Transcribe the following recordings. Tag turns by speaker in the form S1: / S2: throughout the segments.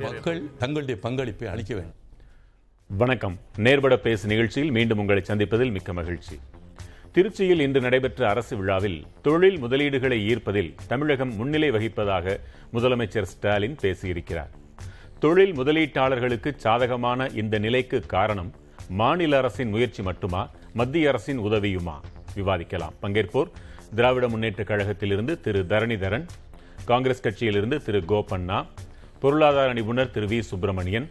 S1: மக்கள் தங்களுடைய பங்களிப்பை அளிக்க வேண்டும்.
S2: வணக்கம். நேர்பட பேசு நிகழ்ச்சியில் மீண்டும் உங்களை சந்திப்பதில் மிக்க மகிழ்ச்சி. திருச்சியில் இன்று நடைபெற்ற அரசு விழாவில் தொழில் முதலீடுகளை ஈர்ப்பதில் தமிழகம் முன்னிலை வகிப்பதாக முதலமைச்சர் ஸ்டாலின் பேசியிருக்கிறார். தொழில் முதலீட்டாளர்களுக்கு சாதகமான இந்த நிலைக்கு காரணம் மாநில அரசின் முயற்சி மட்டுமா மத்திய அரசின் உதவியுமா? விவாதிக்கலாம். பங்கேற்போர் திராவிட முன்னேற்றக் கழகத்திலிருந்து திரு தரணிதரன் காங்கிரஸ் கட்சியிலிருந்து திரு கோபண்ணா பொருளாதார நிபுணர் திரு வி சுப்பிரமணியன்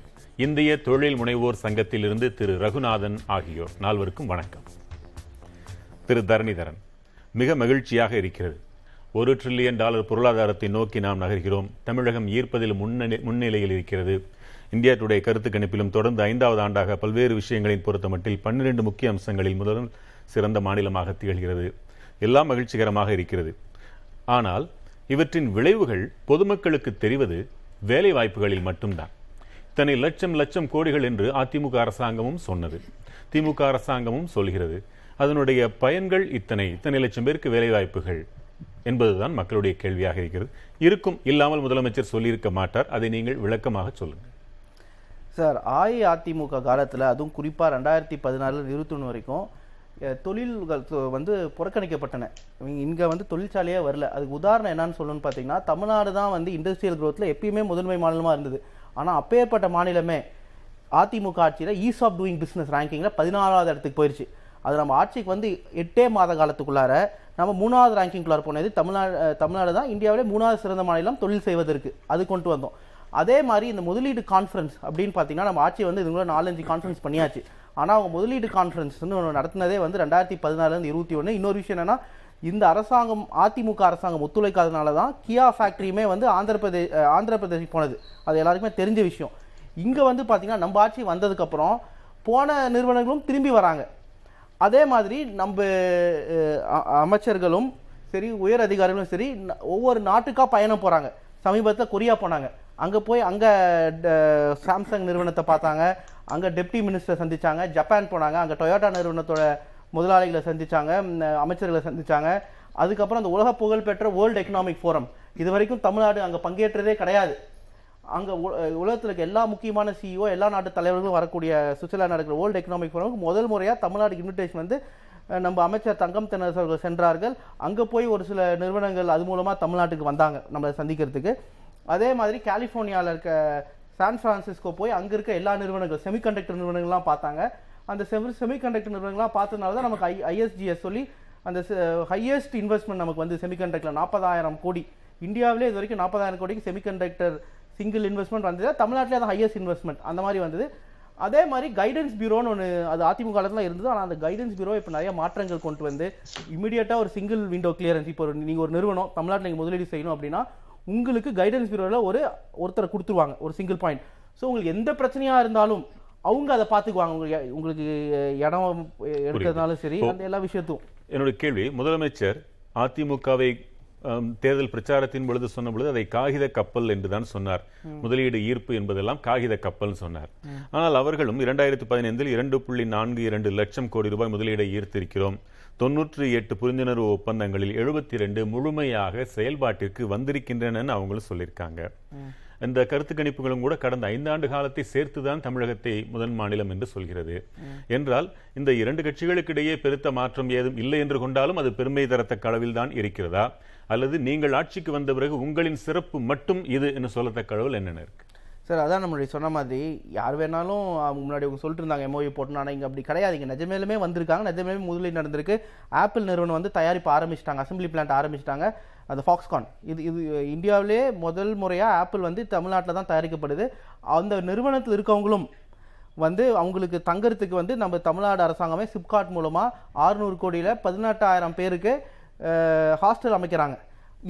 S2: இந்திய தொழில் முனைவோர் சங்கத்திலிருந்து திரு ரகுநாதன் ஆகியோர். நால்வருக்கும் வணக்கம். திரு தரணிதரன் மிக மகிழ்ச்சியாக இருக்கிறது. ஒரு ட்ரில்லியன் டாலர் பொருளாதாரத்தை நோக்கி நாம் நகர்கிறோம். தமிழகம் ஈர்ப்பதில் முன்னிலையில் இருக்கிறது. இந்தியா டுடே கருத்து கணிப்பிலும் தொடர்ந்து ஐந்தாவது ஆண்டாக பல்வேறு விஷயங்களின் பொறுத்தமட்டில் பன்னிரண்டு முக்கிய அம்சங்களில் முதல் சிறந்த மாநிலமாக திகழ்கிறது. எல்லாம் மகிழ்ச்சிகரமாக இருக்கிறது. ஆனால் இவற்றின் விளைவுகள் பொதுமக்களுக்கு தெரிவது வேலை வாய்ப்புகளில் மட்டும்தான். இத்தனை லட்சம் லட்சம் கோடிகள் என்று அதிமுக அரசாங்கமும் சொன்னது. திமுக அரசாங்கமும் சொல்கிறது. அதனுடைய பயன்கள் இத்தனை இத்தனை லட்சம் பேருக்கு வேலை வாய்ப்புகள் என்பதுதான் மக்களுடைய கேள்வியாக இருக்கிறது. இருக்கும் இல்லாமல் முதலமைச்சர் சொல்லியிருக்க மாட்டார். அதை நீங்கள் விளக்கமாக சொல்லுங்கள்.
S3: சார் அஇஅதிமுக காலத்தில் அதுவும் குறிப்பாக ரெண்டாயிரத்தி பதினாலில் இருபத்தொன்று வரைக்கும் தொழில்கள் வந்து புறக்கணிக்கப்பட்டன. இங்கே வந்து தொழிற்சாலையே வரல. அதுக்கு உதாரணம் என்னன்னு சொல்லணும்னு பார்த்தீங்கன்னா தமிழ்நாடு தான் வந்து இண்டஸ்ட்ரியல் க்ரோத்தில் எப்பயுமே முதன்மை மாநிலமாக இருந்தது. ஆனால் அப்பேற்பட்ட மாநிலமே அதிமுக ஆட்சியில் ஈஸ் ஆஃப் டூயிங் பிஸ்னஸ் ரேங்கிங்கில் பதினாறாவது இடத்துக்கு போயிடுச்சு அது நம்ம ஆட்சிக்கு வந்து எட்டே மாத காலத்துக்குள்ளார நம்ம மூணாவது ரேங்கிங்குள்ளார போனது தமிழ்நாடு தமிழ்நாடு தான். இந்தியாவிலே மூணாவது சிறந்த மாநிலம் தொழில் செய்வதற்கு அது கொண்டு வந்தோம். அதே மாதிரி இந்த முதலீடு கான்ஃபரன்ஸ் அப்படின்னு பார்த்தீங்கன்னா நம்ம ஆட்சி வந்து இதுக்குள்ள நாலஞ்சு கான்ஃபரன்ஸ் பண்ணியாச்சு. ஆனால் அவங்க முதலீடு கான்ஃபரன்ஸ்னு ஒன்று நடத்தினதே வந்து ரெண்டாயிரத்தி பதினாலுலேருந்து இருபத்தி ஒன்று இன்னொரு விஷயம் என்னென்னா இந்த அரசாங்கம் அதிமுக அரசாங்கம் ஒத்துழைக்காதனால தான் கியா ஃபேக்ட்ரியுமே வந்து ஆந்திர பிரதேஷ் ஆந்திர பிரதேஷ் போனது. அது எல்லாருக்குமே தெரிஞ்ச விஷயம். இங்கே வந்து பார்த்திங்கன்னா நம்ம ஆட்சி வந்ததுக்கப்புறம் போன நிறுவனங்களும் திரும்பி வராங்க. அதே மாதிரி நம்ம அமைச்சர்களும் சரி உயர் அதிகாரிகளும் சரி ஒவ்வொரு நாட்டுக்காக பயணம் போகிறாங்க சமீபத்தில் கொரியா போனாங்க. அங்கே போய் அங்கே ட- சாம்சங் நிறுவனத்தை பார்த்தாங்க. அங்கே டெப்டி மினிஸ்டர் சந்திச்சாங்க. ஜப்பான் போனாங்க. அங்கே டொயோட்டா நிறுவனத்தோட முதலாளிகளை சந்திச்சாங்க. அமைச்சர்களை சந்தித்தாங்க அதுக்கப்புறம் அந்த உலக புகழ்பெற்ற வேர்ல்டு எக்கனாமிக் ஃபோரம் இது வரைக்கும் தமிழ்நாடு அங்கே பங்கேற்றதே கிடையாது. அங்கே உ- இருக்க எல்லா முக்கியமான சிஇஓ எல்லா நாட்டு தலைவர்களும் வரக்கூடிய சுவிட்சர்லாந்து நடக்கிற வேர்ல்டு எக்கனாமிக் ஃபோரமுக்கு முதல் முறையாக தமிழ்நாடு இன்விடேஷன் வந்து நம்ம அமைச்சர் தங்கம் தென்னரசு அவர்கள் சென்றார்கள். அங்கே போய் ஒரு சில நிறுவனங்கள் அது மூலமாக தமிழ்நாட்டுக்கு வந்தாங்க நம்மளை சந்திக்கிறதுக்கு. அதே மாதிரி கலிஃபோர்னியாவில் இருக்க சான் ஃப்ரான்சிஸ்கோ போய் அங்கே இருக்க எல்லா நிறுவனங்கள் செமிகண்டக்டர் நிறுவனங்கள்லாம் பார்த்தாங்க. அந்த செமி செமிகண்டக்டர் நிறுவனங்கள்லாம் பார்த்ததுனால தான் நமக்கு ஐ ஐஎஸ்ஜிஎஸ் சொல்லி அந்த ஹையஸ்ட் இன்வெஸ்ட்மெண்ட் நமக்கு வந்து செமிகண்டக்டரில் நாற்பதாயிரம் கோடி. இந்தியாவிலே இது வரைக்கும் நாற்பதாயிரம் கோடிக்கு செமிகண்டக்டர் சிங்கிள் இன்வெஸ்ட்மெண்ட் வந்தது. தமிழ்நாட்டிலே தான் ஹையஸ்ட் இன்வெஸ்ட்மெண்ட் அந்த மாதிரி வந்தது. அதே மாதிரி கைடன்ஸ் பியூரோன்னு ஒன்று அது அதிமுக காலத்தில் இருந்தது. ஆனால் அந்த கைடன்ஸ் பியூரோ இப்போ நிறைய மாற்றங்கள் கொண்டு வந்து இமீடியட்டாக ஒரு சிங்கிள் விண்டோ கிளியரன்ஸ் இப்போ ஒரு நீங்கள் ஒரு நிறுவனம் தமிழ்நாட்டில் நீங்கள் முதலீடு செய்யணும் அப்படின்னா உங்களுக்கு கைடன்ஸ் பியூரோவில் ஒரு ஒருத்தரை கொடுத்துருவாங்க ஒரு சிங்கிள் பாயிண்ட் ஸோ உங்களுக்கு எந்த பிரச்சனையாக இருந்தாலும் அவங்க அதை பார்த்துக்குவாங்க. உங்களுக்கு உங்களுக்கு இடம் எடுக்கிறதுனாலும் சரி அந்த எல்லா விஷயத்தும்
S2: என்னுடைய கேள்வி முதலமைச்சர் அதிமுகவை தேர்தல் பிரச்சாரத்தின் பொழுது சொன்ன பொழுது அதை காகித கப்பல் என்றுதான் சொன்னார். முதலீடு ஈர்ப்பு என்பதெல்லாம் காகித கப்பல் சொன்னார். ஆனால் அவர்களும் இரண்டாயிரத்தி பதினைந்தில் இரண்டு புள்ளி நான்கு இரண்டு லட்சம் கோடி ரூபாய் முதலீடை ஈர்த்திருக்கிறோம். தொன்னூற்றி எட்டு புரிந்துணர்வு ஒப்பந்தங்களில் எழுபத்தி ரெண்டு முழுமையாக செயல்பாட்டிற்கு வந்திருக்கின்றன அவங்களும் சொல்லியிருக்காங்க. இந்த கருத்து கணிப்புகளும் கூட கடந்த ஐந்தாண்டு காலத்தை சேர்த்துதான் தமிழகத்தை முதன் மாநிலம் என்று சொல்கிறது. என்றால் இந்த இரண்டு கட்சிகளுக்கிடையே பெருத்த மாற்றம் ஏதும் இல்லை என்று கொண்டாலும் அது பெருமை தரத்தக்க அளவில் தான் இருக்கிறதா? அல்லது நீங்கள் ஆட்சிக்கு வந்த பிறகு உங்களின் சிறப்பு மட்டும் இது என்று சொல்லத்தக்க அளவில் என்னென்ன இருக்கு?
S3: சார் அதான் நம்மளுடைய சொன்ன மாதிரி யார் வேணாலும் அவங்க முன்னாடி அவங்க சொல்லிட்டு இருந்தாங்க எம்ஓஇ போட்டு ஆனால் இங்கே அப்படி கிடையாது. இங்கே நிஜமேலுமே வந்திருக்காங்க நிஜமேலுமே முதலீடு நடந்திருக்கு. ஆப்பிள் நிறுவனம் வந்து தயாரிப்பு ஆரம்பிச்சிட்டாங்க அசம்பிளி பிளான்ட் ஆரம்பிச்சிட்டாங்க அந்த ஃபாக்ஸ்கான் இது இது இந்தியாவிலே முதல் முறையாக ஆப்பிள் வந்து தமிழ்நாட்டில் தான் தயாரிக்கப்படுது. அந்த நிறுவனத்தில் இருக்கவங்களும் வந்து அவங்களுக்கு தங்கறதுக்கு வந்து நம்ம தமிழ்நாடு அரசாங்கமே சிப்காட் மூலமாக ஆறுநூறு கோடியில் பதினெட்டாயிரம் பேருக்கு ஹாஸ்டல் அமைக்கிறாங்க.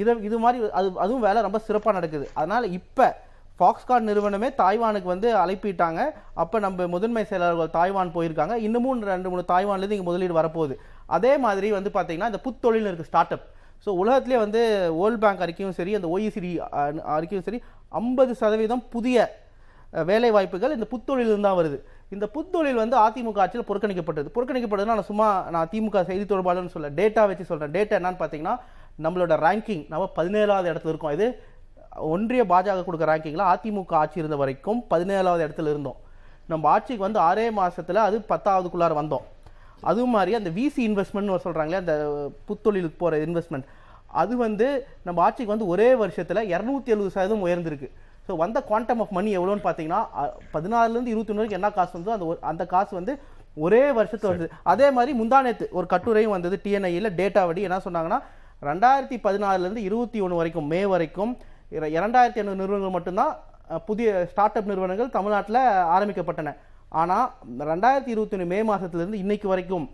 S3: இதை இது மாதிரி அது அதுவும் வேலை ரொம்ப சிறப்பாக நடக்குது. அதனால் இப்போ ஃபாக்ஸ்கான் நிறுவனமே தாய்வானுக்கு வந்து அழைப்பிட்டாங்க. அப்போ நம்ம முதன்மை செயலாளர்கள் தாய்வான் போயிருக்காங்க. இன்னமும் ரெண்டு மூணு தாய்வான்லேருந்து இங்கே முதலீடு வரப்போகுது. அதே மாதிரி வந்து பார்த்தீங்கன்னா இந்த புத்தொழில் இருக்குது ஸ்டார்ட் அப் ஸோ உலகத்திலே வந்து வேர்ல்ட் பேங்க் அறிக்கையும் சரி அந்த ஓஇசிடி அறிக்கையும் சரி ஐம்பது சதவீதம் புதிய வேலை வாய்ப்புகள் இந்த புத்தொழிலிருந்து தான் வருது. இந்த புத்தொழில் வந்து அதிமுக ஆட்சியில் புறக்கணிக்கப்பட்டது. புறக்கணிக்கப்பட்டதுன்னா நான் சும்மா நான் திமுக செய்தி தொடர்பாளர்னு சொல்ல டேட்டா வச்சு சொல்கிறேன் டேட்டா என்னன்னு பார்த்தீங்கன்னா நம்மளோட ரேங்கிங் நம்ம பதினேழாவது இடத்துல இருக்கோம். இது ஒன்றிய பாஜக கொடுக்குற ரேங்கிங்கில் அதிமுக ஆட்சி இருந்த வரைக்கும் பதினேழாவது இடத்துல இருந்தோம். நம்ம ஆட்சிக்கு வந்து ஆறே மாசத்துல அது பத்தாவதுக்குள்ளார வந்தோம். அது மாதிரி அந்த விசி இன்வெஸ்ட்மெண்ட் சொல்றாங்களே அந்த புத்தொழிலுக்கு போற இன்வெஸ்ட்மெண்ட் அது வந்து நம்ம ஆட்சிக்கு வந்து ஒரே வருஷத்துல இரநூத்தி எழுபது சதவீதம் உயர்ந்திருக்கு. ஸோ வந்த குவாண்டம் ஆஃப் மணி எவ்வளோன்னு பார்த்தீங்கன்னா பதினாறுலேருந்து இருபத்தி வரைக்கும் என்ன காசு வந்தோ அந்த அந்த காசு வந்து ஒரே வருஷத்துல வருது. அதே மாதிரி முந்தானேத்து ஒரு கட்டுரையும் வந்தது டிஎன்ஐயில் டேட்டா வடி என்ன சொன்னாங்கன்னா ரெண்டாயிரத்தி பதினாறுலேருந்து இருபத்தி ஒன்று வரைக்கும் மே வரைக்கும் இரண்டாயிரத்தி ஐநூறு நிறுவனங்கள் மட்டும்தான் புதிய ஸ்டார்ட் அப் நிறுவனங்கள் தமிழ்நாட்டில் ஆரம்பிக்கப்பட்டன. ஆனால் ரெண்டாயிரத்தி இருபத்தி ஒன்று மே மாதத்துலேருந்து இன்னைக்கு வரைக்கும்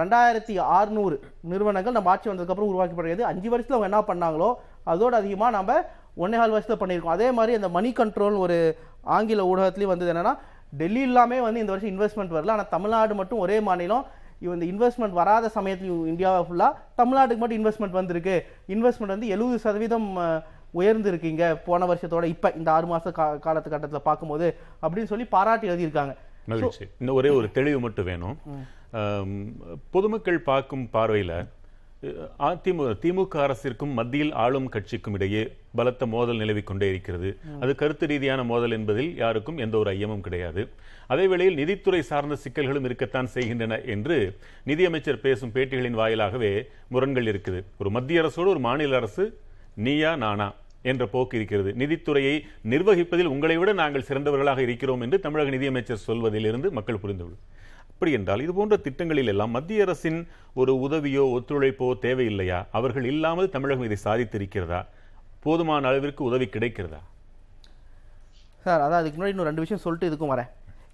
S3: ரெண்டாயிரத்தி அறுநூறு நிறுவனங்கள் நம்ம ஆட்சி வந்ததுக்கப்புறம் உருவாக்கப்படுகிறது அஞ்சு வருஷத்தில் அவங்க என்ன பண்ணாங்களோ அதோடு அதிகமாக நம்ம ஒன்னே கால் வருஷத்தில் பண்ணியிருக்கோம். அதே மாதிரி அந்த மணி கண்ட்ரோல் ஒரு ஆங்கில ஊடகத்துலேயும் வந்தது என்னென்னா டெல்லி எல்லாமே வந்து இந்த வருஷம் இன்வெஸ்ட்மெண்ட் வரல. ஆனால் தமிழ்நாடு மட்டும் ஒரே மாநிலம். இந்த இன்வெஸ்ட்மெண்ட் வராத சமயத்தில் இந்தியாவை ஃபுல்லாக தமிழ்நாட்டுக்கு மட்டும் இன்வெஸ்ட்மெண்ட் வந்திருக்கு. இன்வெஸ்ட்மெண்ட் வந்து எழுபது சதவீதம் உயர்ந்திருக்கீங்க போன வருஷத்தோட இப்போ இந்த ஆறு மாத கா காலத்துக்கட்டத்தில் பார்க்கும்போது அப்படின்னு சொல்லி பாராட்டி எழுதியிருக்காங்க.
S2: மகிழ்ச்சி இன்னும் ஒரே ஒரு தெளிவு மட்டும் வேணும். பொதுமக்கள் பார்க்கும் பார்வையில அதிமுக திமுக அரசிற்கும் மத்தியில் ஆளும் கட்சிக்கும் இடையே பலத்த மோதல் நிலவிக் கொண்டே இருக்கிறது அது கருத்து ரீதியான மோதல் என்பதில் யாருக்கும் எந்த ஒரு ஐயமும் கிடையாது. அதே வேளையில் நிதித்துறை சார்ந்த சிக்கல்களும் இருக்கத்தான் செய்கின்றன என்று நிதியமைச்சர் பேசும் பேட்டிகளின் வாயிலாகவே முரண்கள் இருக்குது. ஒரு மத்திய அரசோடு ஒரு மாநில அரசு நீயா நானா? என்ற போக்கு இருக்கிறது. நிதித்துறையை நிர்வகிப்பதில் உங்களை விட நாங்கள் சிறந்தவர்களாக இருக்கிறோம் என்று தமிழக நிதியமைச்சர் சொல்வதிலிருந்து மக்கள் புரிந்துள்ளது அப்படி என்றால் இது போன்ற திட்டங்களில் எல்லாம் மத்திய அரசின் ஒரு உதவியோ ஒத்துழைப்போ தேவையில்லையா? அவர்கள் இல்லாமல் தமிழகம் இதை சாதித்திருக்கிறதா? போதுமான அளவிற்கு உதவி கிடைக்கிறதா?
S3: சார் அதான் அதுக்கு முன்னாடி இன்னும் ரெண்டு விஷயம் சொல்லிட்டு இதுக்கும் வரேன்.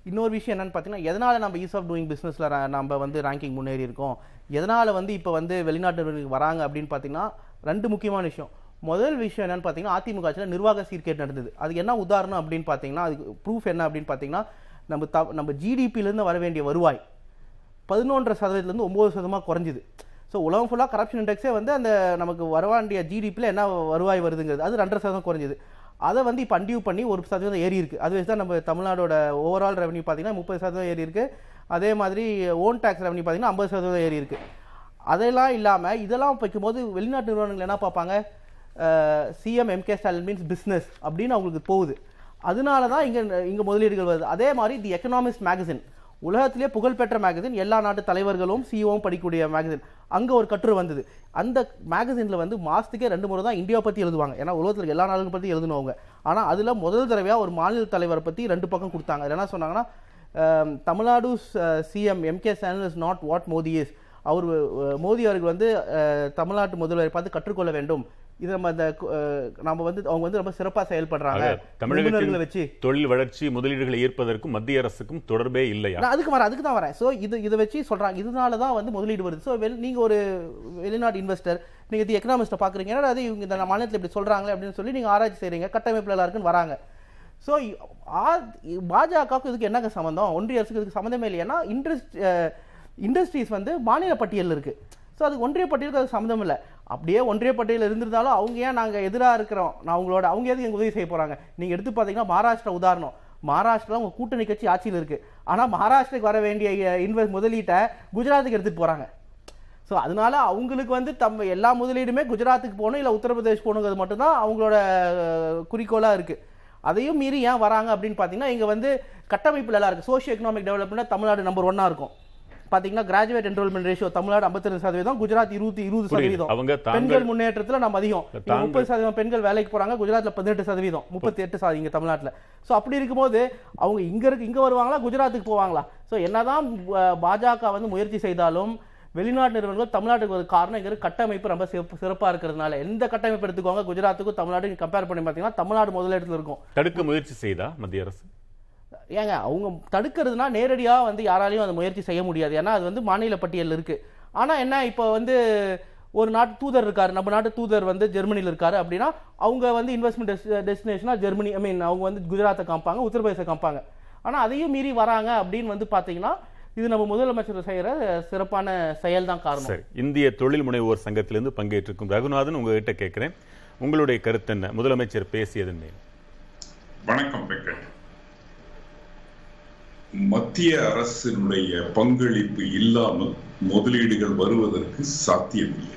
S3: இன்னொரு விஷயம் என்னன்னு பார்த்தீங்கன்னா எதனால் நம்ம ஈஸ் ஆஃப் டூயிங் பிஸ்னஸில் நம்ம வந்து ரேங்கிங் முன்னேறி இருக்கோம்? எதனால் வந்து இப்போ வந்து வெளிநாட்டு வராங்க அப்படின்னு பார்த்தீங்கன்னா ரெண்டு முக்கியமான விஷயம். முதல் விஷயம் என்னன்னு பார்த்தீங்கன்னா அதிமுக ஆட்சியில் நிர்வாக சீர்கேடு நடந்தது. அது என்ன உதாரணம் அப்படின்னு பார்த்தீங்கன்னா அதுக்கு ப்ரூஃப் என்ன அப்படின்னு பார்த்தீங்கன்னா நம்ம த நம்ம ஜிடிபியிலேருந்து வர வேண்டிய வருவாய் பதினொன்றரை சதவீதத்துலேருந்து ஒம்பது சதமாக குறைஞ்சிது. ஸோ உலகம் ஃபுல்லாக கரப்ஷன் இண்டெக்ஸே வந்து அந்த நமக்கு வரவாண்டிய ஜிடிபியில் என்ன வருவாய் வருதுங்கிறது அது ரெண்டரை சதவீதம் குறைஞ்சிது. அதை வந்து இப்போ அண்டியூ பண்ணி ஒரு சதவீதம் ஏறி இருக்குது அது வச்சு தான் நம்ம தமிழ்நாடோட ஓவரால் ரெவன்யூ பார்த்தீங்கன்னா முப்பது சதவீதம் ஏறி இருக்கு. அதே மாதிரி ஓன் டேக்ஸ் ரெவன்யூ பார்த்தீங்கன்னா ஐம்பது சதவீதம் ஏறி இருக்குது அதெல்லாம் இல்லாமல் இதெல்லாம் வைக்கும்போது வெளிநாட்டு நிறுவனங்கள் என்ன பார்ப்பாங்க? CM MK Stalin means business அப்படின்னு அவங்களுக்கு போகுது. அதனால தான் இங்கே இங்கே முதலீடுகள் வருது. அதே மாதிரி தி எக்கனாமிஸ்ட் மேகசின் உலகத்திலே புகழ்பெற்ற மேகசின் எல்லா நாட்டு தலைவர்களும் சிஓவும் படிக்கக்கூடிய மேகசின் அங்கே ஒரு கட்டுரை வந்தது. அந்த மேகசினில் வந்து மாதத்துக்கே ரெண்டு முறை தான் இந்தியாவை பற்றி எழுதுவாங்க. ஏன்னா உலகத்தில் எல்லா நாடுகளும் பற்றி எழுதுனவங்க. ஆனால் அதில் முதல் தடவையாக ஒரு மாநில தலைவரை பற்றி ரெண்டு பக்கம் கொடுத்தாங்க. அதில் என்ன சொன்னாங்கன்னா Tamil Nadu CM MK Stalin is not what Modi is அவர் அஹ், மோடி அவர்கள் வந்து தமிழ்நாட்டு முதல்வரை பார்த்து கற்றுக்கொள்ள வேண்டும். இது நம்ம அஹ், நம்ம வந்து அவங்க வந்து ரொம்ப சிறப்பாக செயல்படுறாங்க. நிபுணர்களை வச்சு.
S2: தொழில் வளர்ச்சி முதலீடுகளை ஈர்ப்பதற்கும் மத்திய அரசுக்கும் தொடர்பே இல்லையா?
S3: அதுக்கு வரேன் அதுக்கு தான் வரேன். ஸோ இது இதை வச்சு சொல்றாங்க. இதனால தான் வந்து முதலீடு வருது. ஸோ வெல் நீங்கள் ஒரு வெளிநாட்டு இன்வெஸ்டர் நீங்கள் இது எக்கனாமிஸ்ட்டை பார்க்குறீங்க ஏன்னா அது இவங்க இந்த மாநிலத்தில் இப்படி சொல்றாங்களே அப்படின்னு சொல்லி நீங்கள் ஆராய்ச்சி செய்றீங்க. கட்டமைப்பில் எல்லாருக்குன்னு வராங்க. ஸோ பாஜகவுக்கு இதுக்கு என்னங்க சம்மந்தம் ஒன்றிய அரசுக்கு இதுக்கு சம்மந்தமே இல்லையா? இண்டஸ்ட் இண்டஸ்ட்ரீஸ் வந்து மாநில பட்டியலில் இருக்கு. ஸோ அது ஒன்றிய பட்டியலுக்கு அது சம்மந்தம் இல்லை. அப்படியே ஒன்றிய பட்டியலில் இருந்திருந்தாலும் அவங்க ஏன் நாங்கள் எதிராக இருக்கிறோம்? நான் உங்களோட அவங்க எதுக்கு எங்கள் உதவி செய்ய போகிறாங்க நீங்கள் எடுத்து பார்த்தீங்கன்னா மகாராஷ்டிரா உதாரணம். மகாராஷ்டிரா உங்கள் கூட்டணி கட்சி ஆட்சியில் இருக்குது ஆனால் மகாராஷ்டிராக்கு வர வேண்டிய இன்வெஸ்ட் முதலீட்டை குஜராத்துக்கு எடுத்துகிட்டு போகிறாங்க ஸோ அதனால அவங்களுக்கு வந்து தம் எல்லா முதலீடுமே குஜராத்துக்கு போகணும் இல்லை உத்தரப்பிரதேஷ் போகணுங்கிறது மட்டும்தான் அவங்களோட குறிக்கோளாக இருக்குது அதையும் மீறி ஏன் வராங்க அப்படின்னு பார்த்தீங்கன்னா இங்கே வந்து கட்டமைப்பு நல்லா இருக்குது socio economic development Tamil Nadu number ஒன்னாக இருக்கும். பார்த்தீங்கன்னா கிராஜுவேட் என்ரோல்மெண்ட் ரேஷியோ தமிழ்நாடு 52% சதவீதம் குஜராத் இருபத்தி இருபது. சதவீதம்.
S2: அவங்க
S3: பெண்கள் முன்னேற்றத்தில் நம்ம அதிகம். முப்பது சதவீதம் பெண்கள் வேலைக்கு போறாங்க குஜராத்ல பதினெட்டு சதவீதம். முப்பத்தி எட்டு சதவீதம் இங்க தமிழ்நாட்டுல. ஸோ அப்படி இருக்கும்போது அவங்க இங்க இருக்கு இங்க வருவாங்களா குஜராத்துக்கு போவாங்களா? ஸோ என்னதான் பாஜக வந்து முயற்சி செய்தாலும் வெளிநாட்டு நிறுவனங்கள் தமிழ்நாட்டுக்கு ஒரு காரணம் இங்க கட்டமைப்பு ரொம்ப சிறப்பு சிறப்பா இருக்கிறதுனால. எந்த கட்டமைப்பு எடுத்துக்கோங்க குஜராத்துக்கும் தமிழ்நாட்டுக்கும் கம்பேர் பண்ணி பார்த்தீங்கன்னா தமிழ்நாடு முதலிடத்துல இருக்கும்.
S2: தடுக்க முயற்சி செய்தா மத்திய அரசு?
S3: ஏங்க அவங்க தடுக்கிறதுனா நேரடியாக வந்து யாராலையும் அந்த முயற்சி செய்ய முடியாது. ஏன்னா அது வந்து மாநில பட்டியலில் இருக்கு. ஆனா என்ன இப்போ வந்து ஒரு நாட்டு தூதர் இருக்காரு. நம்ம நாட்டு தூதர் வந்து ஜெர்மனியில் இருக்காரு அப்படின்னா அவங்க வந்து இன்வெஸ்ட்மெண்ட் டெஸ்டினேஷனா ஜெர்மனி ஐ மீன் அவங்க வந்து குஜராத்தை காமிப்பாங்க உத்தரப்பிரதேச காமிப்பாங்க. ஆனா அதையும் மீறி வராங்க அப்படின்னு வந்து பாத்தீங்கன்னா இது நம்ம முதலமைச்சர் செய்யற சிறப்பான செயல் தான் காரணம்.
S2: சரி இந்திய தொழில் முனைவோர் சங்கத்திலிருந்து பங்கேற்றிருக்கும் ரகுநாதன் உங்ககிட்ட கேட்கிறேன். உங்களுடைய கருத்து என்ன? முதலமைச்சர் பேசியதன் மேல்
S4: வணக்கம் வெங்கட். மத்திய அரசினுடைய பங்களிப்பு இல்லாமல் முதலீடுகள் வருவதற்கு சாத்தியமில்லை.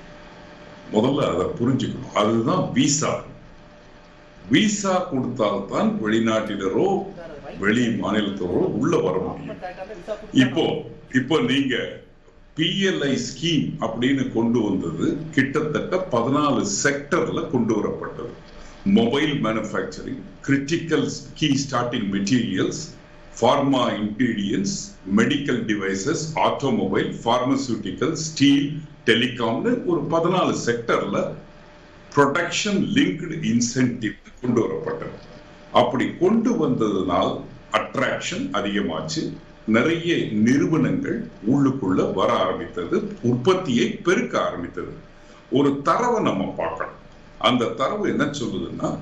S4: முதல்ல அதை புரிஞ்சுக்கணும். அதுதான் விசா விசா கொடுத்தால்தான் வெளிநாட்டினரோ வெளி மாநிலத்தோரோ உள்ள வர முடியும். இப்போ இப்போ நீங்க பிஎல்ஐ ஸ்கீம் அப்படின்னு கொண்டு வந்தது கிட்டத்தட்ட பதினாலு செக்டர்ல கொண்டு வரப்பட்டது. Mobile manufacturing critical key starting materials pharma ingredients medical devices automobile pharmaceutical steel டெலிகாம்னு ஒரு பதினாலு செக்டர்ல ப்ரொடக்ஷன் லிங்க்டு இன்சென்டிவ் கொண்டு வரப்பட்டது. அப்படி கொண்டு வந்ததுனால் அட்ராக்ஷன் அதிகமாச்சு. நிறைய நிறுவனங்கள் உள்ளுக்குள்ள வர ஆரம்பித்தது. உற்பத்தியை பெருக்க ஆரம்பித்தது. ஒரு தரவை நம்ம பார்க்கணும். அந்த தரவு என்ன சொல்லுதுன்னா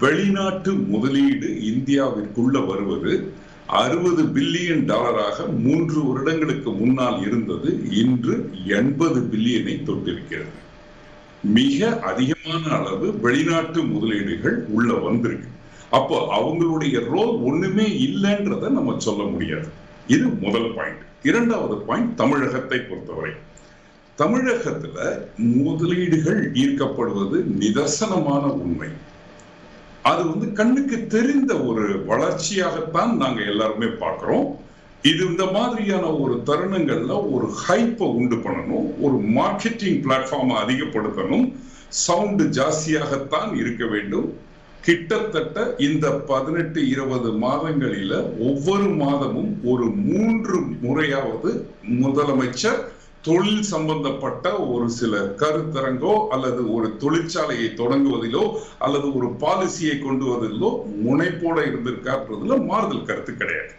S4: வெளிநாட்டு முதலீடு இந்தியாவிற்குள்ள வருவது அறுபது பில்லியன் டாலராக மூன்று வருடங்களுக்கு முன்னால் இருந்தது இன்று எண்பது பில்லியனை தொட்டிருக்கிறது. மிக அதிகமான அளவு வெளிநாட்டு முதலீடுகள் உள்ள வந்திருக்கு. அப்போ அவங்களுடைய ரோல் ஒண்ணுமே இல்லைன்றத நம்ம சொல்ல முடியாது. இது முதல் பாயிண்ட் இரண்டாவது பாயிண்ட் தமிழகத்தை பொறுத்தவரை. தமிழகத்துல முதலீடுகள் ஈர்க்கப்படுவது நிதர்சனமான உண்மை. அது வந்து கண்ணுக்கு தெரிந்த ஒரு வளர்ச்சியாகத்தான் நாங்க எல்லாருமே பார்க்கிறோம். இது இந்த மாதிரியான ஒரு தருணங்கள்ல ஒரு ஹைப்பை உண்டு பண்ணணும் ஒரு மார்க்கெட்டிங் பிளாட்ஃபார்மை அதிகப்படுத்தணும். சவுண்டு ஜாஸ்தியாகத்தான் இருக்க வேண்டும். கிட்டத்தட்ட இந்த பதினெட்டு இருபது மாதங்களில ஒவ்வொரு மாதமும் ஒரு மூன்று முறையாவது முதலமைச்சர் தொழில் சம்பந்தப்பட்ட ஒரு சில கருத்தரங்கோ அல்லது ஒரு தொழிற்சாலையை தொடங்குவதிலோ அல்லது ஒரு பாலிசியை கொண்டு வருவதிலோ முனைப்போட இருந்திருக்கான்றதுல மாறுதல் கருத்து கிடையாது.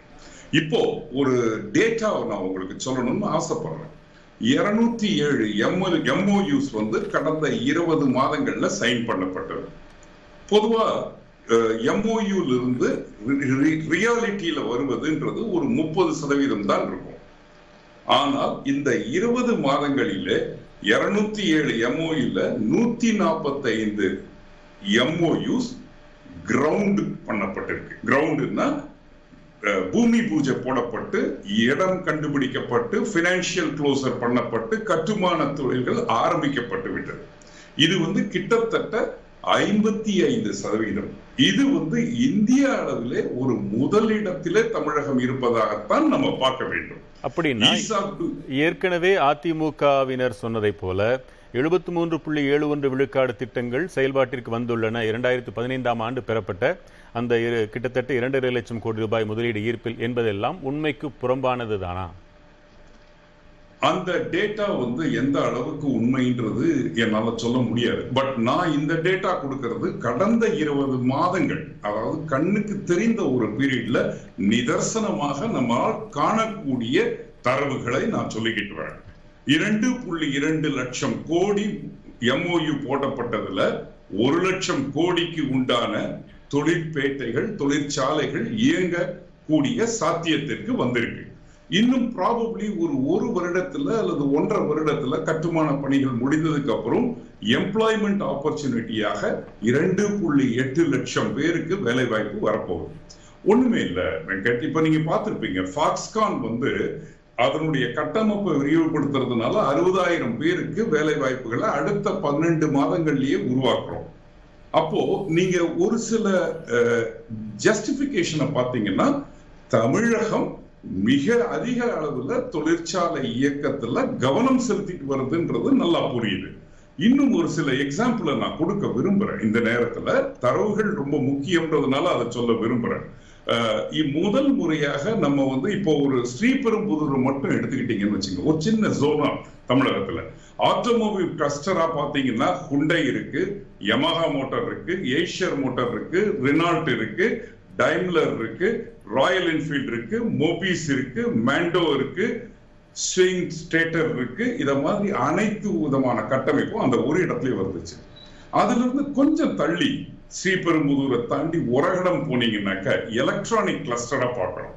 S4: இப்போ ஒரு டேட்டாவை நான் உங்களுக்கு சொல்லணும்னு ஆசைப்படுறேன். இருநூத்தி ஏழு எம்எல் எம்ஓயூஸ் வந்து கடந்த இருபது மாதங்கள்ல சைன் பண்ணப்பட்டது. பொதுவா எம்ஓயூல இருந்து ரியாலிட்டியில வருவதுன்றது ஒரு முப்பது சதவீதம் தான் இருக்கும். ஆனால் இந்த இருபது மாதங்களிலே இருநூத்தி ஏழு எம்ஓயுல நூத்தி நாற்பத்தி ஐந்து எம்ஓயூஸ் கிரவுண்ட் பண்ணப்பட்டிருக்கு. கிரவுண்டுன்னா பூமி பூஜை போடப்பட்டு இடம் கண்டுபிடிக்கப்பட்டு பினான்சியல் க்ளோசர் பண்ணப்பட்டு கட்டுமான தொழில்கள் ஆரம்பிக்கப்பட்டு விட்டது. இது வந்து கிட்டத்தட்ட ஐம்பத்தி ஐந்து சதவீதம். இது வந்து இந்திய அளவிலே ஒரு முதலிடத்திலே தமிழகம் இருப்பதாகத்தான் நம்ம பார்க்க வேண்டும்.
S2: அப்படின்னா ஏற்கனவே அதிமுகவினர் சொன்னதை போல எழுபத்தி மூன்று புள்ளி ஏழு ஒன்று விழுக்காடு திட்டங்கள் செயல்பாட்டிற்கு வந்துள்ளன. இரண்டாயிரத்தி பதினைந்தாம் ஆண்டு பெறப்பட்ட அந்த கிட்டத்தட்ட இரண்டரை லட்சம் கோடி ரூபாய் முதலீடு ஈர்ப்பில் என்பதெல்லாம் உண்மைக்கு புறம்பானது தானா
S4: அந்த டேட்டா வந்து எந்த அளவுக்கு உண்மைன்றது என்னால சொல்ல முடியாது. பட் நான் இந்த டேட்டா கொடுக்கறது கடந்த இருபது மாதங்கள் அதாவது கண்ணுக்கு தெரிந்த ஒரு பீரியட்ல நிதர்சனமாக நம்மால் காணக்கூடிய தரவுகளை நான் சொல்லிக்கிட்டு வரேன். இரண்டு புள்ளி இரண்டு லட்சம் கோடி எம்ஓயு போடப்பட்டதுல ஒரு லட்சம் கோடிக்கு உண்டான தொழிற்பேட்டைகள் தொழிற்சாலைகள் இயங்க கூடிய சாத்தியத்திற்கு வந்திருக்கு. இன்னும் ப்ராபப்ளி ஒரு ஒரு வருடத்துல அல்லது ஒன்றரை வருடத்துல கட்டுமான பணிகள் முடிந்ததுக்கு அப்புறம் எம்ப்ளாய்மெண்ட் ஆப்பர்ச்சுனிட்டியாக இரண்டு புள்ளி எட்டு லட்சம் பேருக்கு வேலை வாய்ப்பு வரப்போகுது. ஒண்ணுமே இல்லை வெங்கட். இப்ப நீங்க பார்த்துருப்பீங்க ஃபாக்ஸ்கான் வந்து அதனுடைய கட்டமைப்பை விரிவுபடுத்துறதுனால அறுபதாயிரம் பேருக்கு வேலை வாய்ப்புகளை அடுத்த பன்னெண்டு மாதங்கள்லயே உருவாக்குறோம். அப்போ நீங்க ஒரு சில ஜஸ்டிபிகேஷனை பார்த்தீங்கன்னா தமிழகம் மிக அதிக அளவுல தொழிற்சாலை இயக்கத்துல கவனம் செலுத்திட்டு வருதுன்றது நல்லா புரியுது. இன்னும் ஒரு சில எக்ஸாம்பிள நான் கொடுக்க விரும்புறேன். இந்த நேரத்துல தரவுகள் ரொம்ப முக்கியம்ன்றதுனால அதை சொல்ல விரும்புறேன். முதல் முறையாக நம்ம வந்து இப்போ ஒரு ஸ்ரீபெரும்புதூர் மட்டும் எடுத்துக்கிட்டீங்கன்னு வச்சுங்க ஒரு சின்ன ஜோனா தமிழகத்துல. ஆட்டோமொபைல் கிளஸ்டரா பாத்தீங்கன்னா ஹுண்டை இருக்கு யமஹா மோட்டார் இருக்கு ஏஷியர் மோட்டார் இருக்கு ரினால்ட் இருக்கு டைம்லர் இருக்கு ராயல் என்ஃபீல்டு இருக்கு மோபிஸ் இருக்கு மேண்டோ இருக்கு ஸ்விங் ஸ்டேட்டர் இருக்கு. இதை மாதிரி அனைத்து விதமான கட்டமைப்பும் அந்த ஒரு இடத்துல வந்துச்சு. அதுலேருந்து கொஞ்சம் தள்ளி ஸ்ரீபெரும்புதூரை தாண்டி உரகடம் போனீங்கன்னாக்க எலக்ட்ரானிக் கிளஸ்டரா பார்க்கணும்.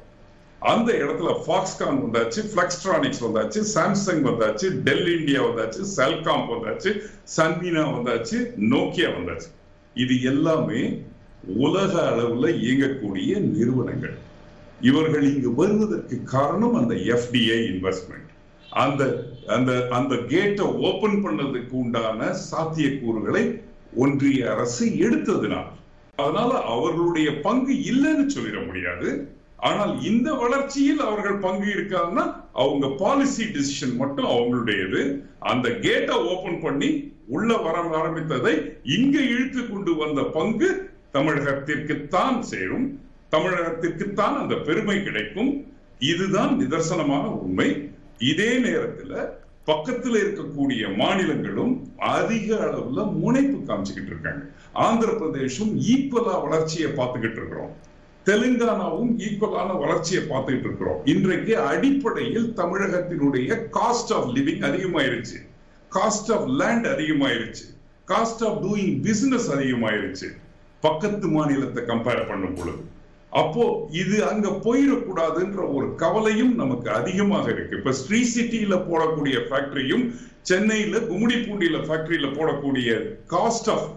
S4: அந்த இடத்துல ஃபாக்ஸ்கான் வந்தாச்சு ஃபிளக்ஸ்ட்ரானிக்ஸ் வந்தாச்சு சாம்சங் வந்தாச்சு டெல் இண்டியா வந்தாச்சு செல்காம் வந்தாச்சு சன்மீனா வந்தாச்சு நோக்கியா வந்தாச்சு. இது எல்லாமே உலக அளவுல இயங்கக்கூடிய நிறுவனங்கள். இவர்கள் இங்கு வருவதற்கு காரணம் அந்த எஃப்டிஐ இன்வெஸ்ட்மெண்ட் அந்த அந்த அந்த கேட்டை ஓபன் பண்ணதுக்கு உண்டான சாத்தியக்கூறுகளை ஒன்றிய அரசு எடுத்ததுனால் அதனால அவர்களுடைய பங்கு இல்லைன்னு சொல்லிட முடியாது. ஆனால் இந்த வளர்ச்சியில் அவர்கள் பங்கு இருக்காதுன்னா அவங்க பாலிசி டிசிஷன் மட்டும் அவங்களுடையது. அந்த கேட்டை ஓபன் பண்ணி உள்ள வர ஆரம்பித்ததை இங்க இழுத்து கொண்டு வந்த பங்கு தமிழகத்திற்குத்தான் சேரும் தமிழகத்திற்குத்தான் அந்த பெருமை கிடைக்கும். இதுதான் நிதர்சனமான உண்மை. இதே நேரத்துல பக்கத்தில் இருக்கக்கூடிய மாநிலங்களும் அதிக அளவுல முனைப்பு காமிச்சுக்கிட்டு இருக்காங்க. ஆந்திர பிரதேசம் ஈக்குவலா வளர்ச்சியை பார்த்துக்கிட்டு இருக்கிறோம். தெலுங்கானாவும் ஈக்குவலான வளர்ச்சியை பார்த்துக்கிட்டு இருக்கிறோம். இன்றைக்கு அடிப்படையில் தமிழகத்தினுடைய காஸ்ட் ஆஃப் லிவிங் அதிகமாயிருச்சு. காஸ்ட் ஆஃப் லேண்ட் அதிகமாயிருச்சு. காஸ்ட் ஆஃப் டூயிங் பிசினஸ் அதிகமாயிருச்சு. பக்கத்து மாநிலத்தை கம்பேர் பண்ணும் பொழுது. அப்போ இது அங்க போயிடக்கூடாதுன்ற ஒரு கவலையும் நமக்கு அதிகமாக இருக்கு. இப்ப ஸ்ரீ சிட்டியில போடக்கூடிய ஃபேக்டரியும் சென்னையில கும்மிடிப்பூண்டியில ஃபேக்டரியில போடக்கூடிய காஸ்ட் ஆஃப்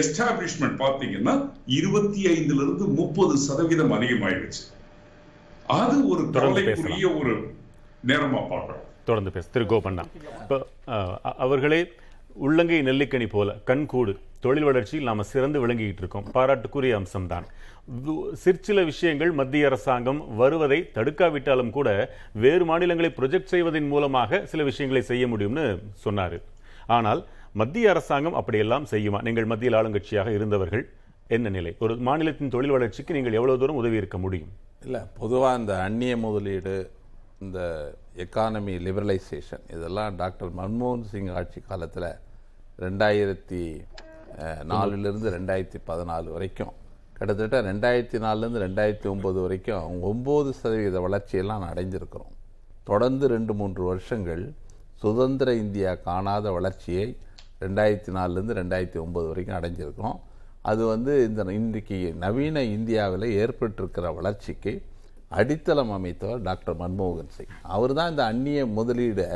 S4: எஸ்டாப்ளிஷ்மெண்ட் பாத்தீங்கன்னா இருபத்தி ஐந்துல இருந்து முப்பது சதவீதம் அதிகமாயிருச்சு அது ஒரு கவலைக்குரிய ஒரு நேரமா பார்க்கிறோம்.
S2: தொடர்ந்து பேச திரு கோபண்ணா. அவர்களே உள்ளங்கை நெல்லிக்கனி போல கண்கூடு தொழில் வளர்ச்சியில் நாம் சிறந்து விளங்கிக்கிட்டு இருக்கோம். பாராட்டுக்குரிய அம்சம்தான். சிற்சில விஷயங்கள் மத்திய அரசாங்கம் வருவதை தடுக்காவிட்டாலும் கூட வேறு மாநிலங்களை ப்ரொஜெக்ட் செய்வதன் மூலமாக சில விஷயங்களை செய்ய முடியும்னு சொன்னார். ஆனால் மத்திய அரசாங்கம் அப்படியெல்லாம் செய்யுமா? நீங்கள் மத்தியில் ஆளுங்கட்சியாக இருந்தவர்கள் என்ன நிலை? ஒரு மாநிலத்தின் தொழில் வளர்ச்சிக்கு நீங்கள் எவ்வளோ தூரம் உதவி இருக்க முடியும்?
S1: இல்லை பொதுவாக இந்த அந்நிய முதலீடு இந்த எக்கானமி லிபரலைசேஷன் இதெல்லாம் டாக்டர் மன்மோகன் சிங் ஆட்சி காலத்தில் ரெண்டாயிரத்தி நாலுலேருந்து ரெண்டாயிரத்தி பதினாலு வரைக்கும். கிட்டத்தட்ட ரெண்டாயிரத்தி நாலுலேருந்து ரெண்டாயிரத்தி ஒம்பது வரைக்கும் ஒம்பது சதவீத வளர்ச்சியெல்லாம் அடைஞ்சிருக்கிறோம். தொடர்ந்து ரெண்டு மூன்று வருஷங்கள் சுதந்திர இந்தியா காணாத வளர்ச்சியை ரெண்டாயிரத்தி நாலுலேருந்து ரெண்டாயிரத்தி ஒம்பது வரைக்கும் அடைஞ்சிருக்கோம் அது வந்து இந்த இன்றைக்கு நவீன இந்தியாவில் ஏற்பட்டிருக்கிற வளர்ச்சிக்கு அடித்தளம் அமைத்தவர் டாக்டர் மன்மோகன் சிங். அவர் தான் இந்த அந்நிய முதலீடை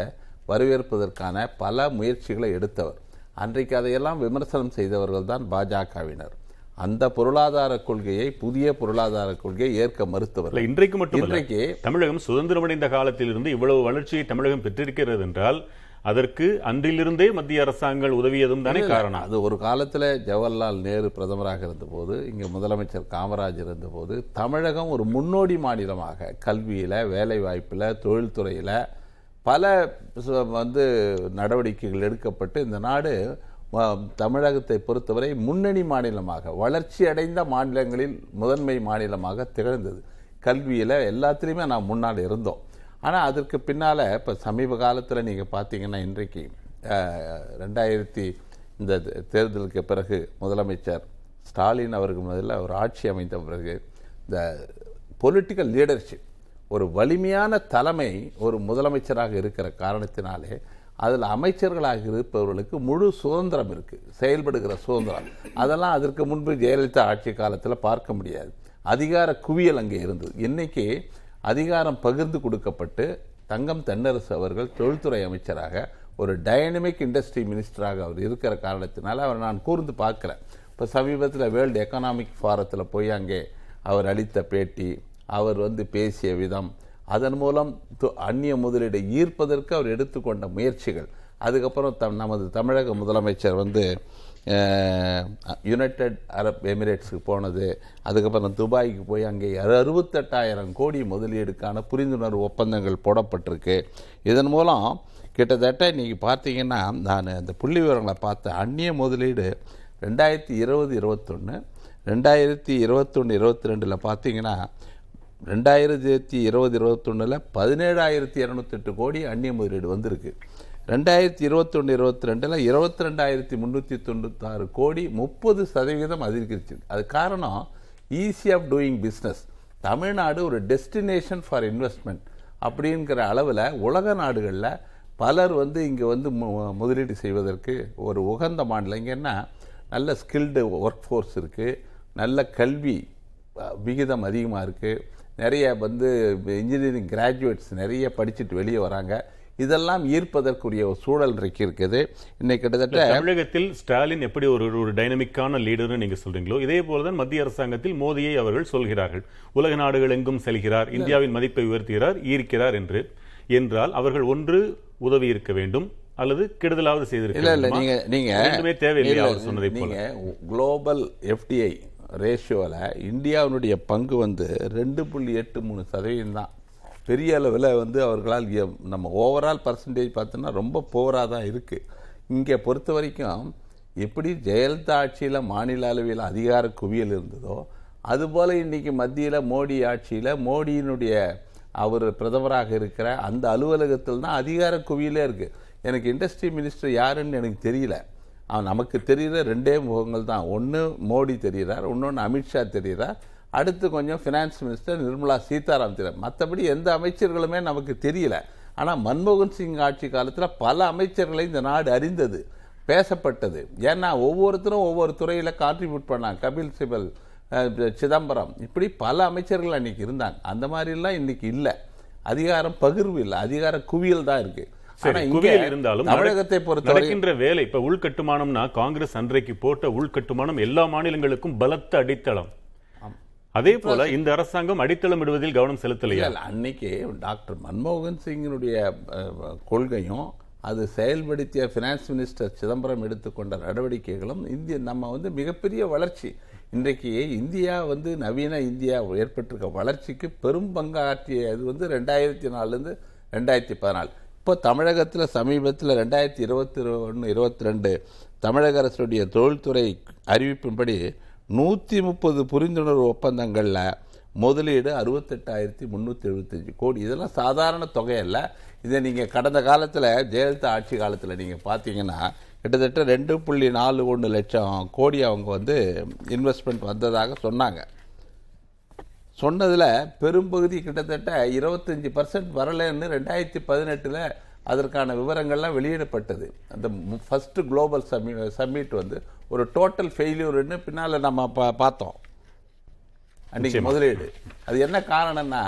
S1: வரவேற்பதற்கான பல முயற்சிகளை எடுத்தவர். அன்றைக்கு அதையெல்லாம் விமர்சனம் செய்தவர்கள் தான் பாஜகவினர். அந்த பொருளாதார கொள்கையை புதிய பொருளாதார கொள்கையை ஏற்க மறுத்தவர்.
S2: இன்றைக்கு மட்டும்
S1: இன்றைக்கு
S2: தமிழகம் சுதந்திரமடைந்த காலத்திலிருந்து இவ்வளவு வளர்ச்சியை தமிழகம் பெற்றிருக்கிறது என்றால் அதற்கு அன்றிலிருந்தே மத்திய அரசாங்கங்கள் உதவியதும் தானே. காரணம்.
S1: அது ஒரு காலத்துல ஜவஹர்லால் நேரு பிரதமராக இருந்தபோது இங்க முதலமைச்சர் காமராஜ் இருந்தபோது தமிழகம் ஒரு முன்னோடி மாநிலமாக கல்வியில வேலை வாய்ப்புல தொழில்துறையில பல வந்து நடவடிக்கைகள் எடுக்கப்பட்டு இந்த நாடு தமிழகத்தை பொறுத்தவரை முன்னணி மாநிலமாக வளர்ச்சி அடைந்த மாநிலங்களில் முதன்மை மாநிலமாக திகழ்ந்தது. கல்வியில எல்லாத்துலேயுமே நாம் முன்னால் இருந்தோம். ஆனால் அதற்கு பின்னால் இப்போ சமீப காலத்தில் நீங்கள் பார்த்தீங்கன்னா இன்றைக்கு ரெண்டாயிரத்தி இந்த தேர்தலுக்கு பிறகு முதலமைச்சர் ஸ்டாலின் அவருக்கு முதல்ல ஒரு ஆட்சி அமைந்த பிறகு இந்த பொலிட்டிக்கல் லீடர்ஷிப் ஒரு வலிமையான தலைமை ஒரு முதலமைச்சராக இருக்கிற காரணத்தினாலே அதில் அமைச்சர்களாக இருப்பவர்களுக்கு முழு சுதந்திரம் இருக்குது செயல்படுகிற சுதந்திரம். அதெல்லாம் அதற்கு முன்பு ஜெயலலிதா ஆட்சி காலத்தில் பார்க்க முடியாது. அதிகார குவியல் அங்கே இருந்தது. இன்றைக்கி அதிகாரம் பகிர்ந்து கொடுக்கப்பட்டு தங்கம் தென்னரசு அவர்கள் தொழில்துறை அமைச்சராக ஒரு டைனமிக் இண்டஸ்ட்ரி மினிஸ்டராக அவர் இருக்கிற காரணத்தினால அவர் நான் கூர்ந்து பார்க்குறேன். இப்போ சமீபத்தில் வேர்ல்டு எக்கனாமிக் ஃபாரத்தில் போய் அங்கே அவர் அளித்த பேட்டி அவர் வந்து பேசிய விதம் அதன் மூலம் அந்நிய முதலீடை ஈர்ப்பதற்கு அவர் எடுத்துக்கொண்ட முயற்சிகள். அதுக்கப்புறம் தம் நமது தமிழக முதலமைச்சர் வந்து யுனைடெட் அரப் எமிரேட்ஸுக்கு போனது. அதுக்கப்புறம் துபாய்க்கு போய் அங்கே அறுபத்தெட்டாயிரம் கோடி முதலீடுக்கான புரிந்துணர்வு ஒப்பந்தங்கள் போடப்பட்டிருக்கு. இதன் மூலம் கிட்டத்தட்ட நீங்கள் பார்த்தீங்கன்னா நான் அந்த புள்ளி விவரங்களை பார்த்தேன் அந்நிய முதலீடு ரெண்டாயிரத்தி இருபது இருபத்தொன்று ரெண்டாயிரத்தி இருபத்தொன்று இருபத்தி ரெண்டில் பார்த்தீங்கன்னா ரெண்டாயிரத்தி இருபது இருபத்தொன்னில் பதினேழாயிரத்தி இரநூத்தெட்டு கோடி அந்நிய முதலீடு வந்திருக்கு. ரெண்டாயிரத்தி இருபத்தொன்று இருபத்தி ரெண்டில் இருபத்தி ரெண்டாயிரத்தி முந்நூற்றி தொண்ணூத்தாறு கோடி முப்பது சதவீதம் அதிகரிச்சு அது காரணம் easy of doing business Tamil Nadu ஒரு டெஸ்டினேஷன் ஃபார் இன்வெஸ்ட்மெண்ட் அப்படிங்கிற அளவில் உலக நாடுகளில் பலர் வந்து இங்கே வந்து மு- முதலீடு செய்வதற்கு ஒரு உகந்த மாநிலம். நல்ல ஸ்கில்டு ஒர்க் ஃபோர்ஸ் இருக்குது நல்ல கல்வி விகிதம் அதிகமாக இருக்குது நிறைய வந்து இன்ஜினியரிங் கிராஜுவேட்ஸ் நிறைய படிச்சுட்டு வெளியே வராங்க. இதெல்லாம் ஈர்ப்பதற்குரிய ஒரு சூழல் இன்றைக்கு இருக்குது. இன்னைக்கு கிட்டத்தட்ட
S2: தமிழகத்தில் ஸ்டாலின் எப்படி ஒரு ஒரு டைனமிக்கான லீடர்னு நீங்க சொல்றீங்களோ இதே போலதான் மத்திய அரசாங்கத்தில் மோடியை அவர்கள் சொல்கிறார்கள். உலக நாடுகள் எங்கும் செல்கிறார் இந்தியாவின் மதிப்பை உயர்த்துகிறார் ஈர்க்கிறார் என்று. என்றால் அவர்கள் ஒன்று உதவி இருக்க வேண்டும் அல்லது கெடுதலாவது செய்திருக்க
S1: இல்ல நீங்க நீங்க
S2: ரெண்டுமே தேவையில்லையா
S1: இல்ல,
S2: அவர் சொன்னதை போல?
S1: நீங்க குளோபல் எஃப்டிஐ ரேஷியோவில் இந்தியாவினுடைய பங்கு வந்து ரெண்டு புள்ளி எட்டு மூணு சதவீதம் தான் பெரிய அளவில் வந்து அவர்களால் நம்ம ஓவரால் பர்சன்டேஜ் பார்த்தோன்னா ரொம்ப போராக தான் இருக்குது இங்கே பொறுத்த வரைக்கும் எப்படி ஜெயலலிதா ஆட்சியில் மாநில அளவில் அதிகார குவியல் இருந்ததோ அதுபோல் இன்னைக்கு மத்தியில் மோடி ஆட்சியில் மோடியினுடைய அவர் பிரதமராக இருக்கிற அந்த அலுவலகத்தில் தான் அதிகார குவியலே இருக்குது எனக்கு இண்டஸ்ட்ரி மினிஸ்டர் யாருன்னு எனக்கு தெரியல. அவன் நமக்கு தெரிகிற ரெண்டே முகங்கள் தான். ஒன்று மோடி தெரிகிறார் இன்னொன்று அமித்ஷா தெரிகிறார் அடுத்து கொஞ்சம் ஃபினான்ஸ் மினிஸ்டர் நிர்மலா சீதாராம் தெரியும் மற்றபடி எந்த அமைச்சர்களுமே நமக்கு தெரியல. ஆனால் மன்மோகன் சிங் ஆட்சி காலத்தில் பல அமைச்சர்களை இந்த நாடு அறிந்தது பேசப்பட்டது. ஏன்னா ஒவ்வொருத்தரும் ஒவ்வொரு துறையில் கான்ட்ரிபியூட் பண்ணாங்க. கபில் சிபல் சிதம்பரம் இப்படி பல அமைச்சர்கள் அன்னைக்கு இருந்தாங்க. அந்த மாதிரிலாம் இன்னைக்கு இல்லை. அதிகாரம் பகிர்வு இல்லை. அதிகார குவியல் தான் இருக்கு.
S2: சரி
S1: ஆனா இங்க
S2: குவியல் இருந்தாலும்
S1: தமிழகத்தை பொறுத்தவரை
S2: நடக்கின்ற வேலை இப்ப உள்கட்டுமானம்னா காங்கிரஸ் அன்றைக்கு போட்ட உள்கட்டுமானம் எல்லா மாநிலங்களுக்கும் பலத்த அடித்தளம். அதே போல இந்த அரசாங்கம் அடித்தளம் இடுவதில் கவனம் செலுத்தலையா?
S1: அன்னைக்கு டாக்டர் மன்மோகன் சிங்கினுடைய கொள்கையும் அது செயல்படுத்திய ஃபினான்ஸ் மினிஸ்டர் சிதம்பரம் எடுத்துக்கொண்ட நடவடிக்கைகளும் இந்திய நம்ம வந்து மிகப்பெரிய வளர்ச்சி. இன்றைக்கு இந்தியா வந்து நவீன இந்தியா ஏற்பட்டிருக்க வளர்ச்சிக்கு பெரும் பங்காற்றிய இது வந்து ரெண்டாயிரத்தி நாலுலேருந்து ரெண்டாயிரத்தி பதினாலு இப்போ தமிழகத்தில் சமீபத்தில் ரெண்டாயிரத்தி இருபத்தி ஒன்று இருபத்தி ரெண்டு தமிழக அரசுடைய தொழில்துறை அறிவிப்பின்படி நூற்றி முப்பது புரிந்துணர்வு ஒப்பந்தங்களில் முதலீடு அறுபத்தெட்டாயிரத்தி முந்நூற்றி எழுபத்தஞ்சு கோடி. இதெல்லாம் சாதாரண தொகையல்ல. இதை நீங்கள் கடந்த காலத்தில் ஜெயலலிதா ஆட்சி காலத்தில் நீங்கள் பார்த்தீங்கன்னா கிட்டத்தட்ட ரெண்டு புள்ளி நாலு ஒன்று லட்சம் கோடி அவங்க வந்து இன்வெஸ்ட்மெண்ட் வந்ததாக சொன்னாங்க. சொன்னதில் பெரும்பகுதி கிட்டத்தட்ட இருபத்தஞ்சி பர்சன்ட் வரலைன்னு ரெண்டாயிரத்தி பதினெட்டில் அதற்கான விவரங்கள்லாம் வெளியிடப்பட்டது. அந்த ஃபர்ஸ்ட் குளோபல் சம்மி சம்மிட் வந்து ஒரு டோட்டல் ஃபெயிலியூர்னு பின்னால் நம்ம பா பார்த்தோம். அன்னைக்கு முதலீடு. அது என்ன காரணம்னா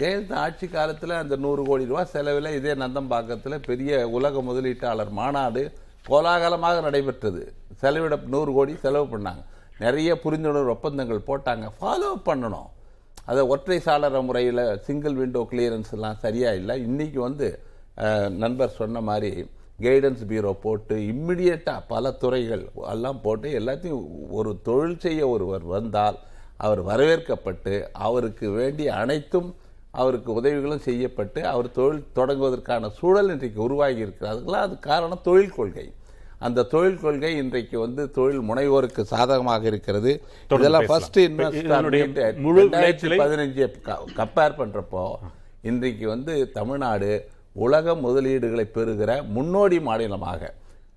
S1: ஜெயலலிதா ஆட்சி காலத்தில் அந்த நூறு கோடி ரூபாய் செலவில் இதே நந்தம்பாக்கத்தில் பெரிய உலக முதலீட்டாளர் மாநாடு கோலாகலமாக நடைபெற்றது. செலவிட நூறு கோடி செலவு பண்ணாங்க. நிறைய புரிந்துணர்வு ஒப்பந்தங்கள் போட்டாங்க. ஃபாலோ பண்ணணும். அதை ஒற்றை சாளர முறையில் சிங்கிள் விண்டோ கிளியரன்ஸ் எல்லாம் சரியா இல்லை. இன்னைக்கு வந்து நண்பர் சொன்ன மாதிரி கைடன்ஸ் பீரோ போட்டு இம்மிடியட்டாக பல துறைகள் எல்லாம் போட்டு எல்லாத்தையும் ஒரு தொழில் செய்ய ஒருவர் வந்தால் அவர் வரவேற்கப்பட்டு அவருக்கு வேண்டிய அனைத்தும் அவருக்கு உதவிகளும் செய்யப்பட்டு அவர் தொழில் தொடங்குவதற்கான சூழல் இன்றைக்கு உருவாகி இருக்கிறார்களா அது காரணம் தொழில் கொள்கை. அந்த தொழில் கொள்கை இன்றைக்கு வந்து தொழில் முனைவோருக்கு சாதகமாக இருக்கிறது. இதெல்லாம். ஃபர்ஸ்ட் இன்வெஸ்ட்
S2: முழு
S1: பதினஞ்சு கம்பேர் பண்றப்போ இன்றைக்கு வந்து தமிழ்நாடு உலக முதலீடுகளை பெறுகிற முன்னோடி மாநிலமாக.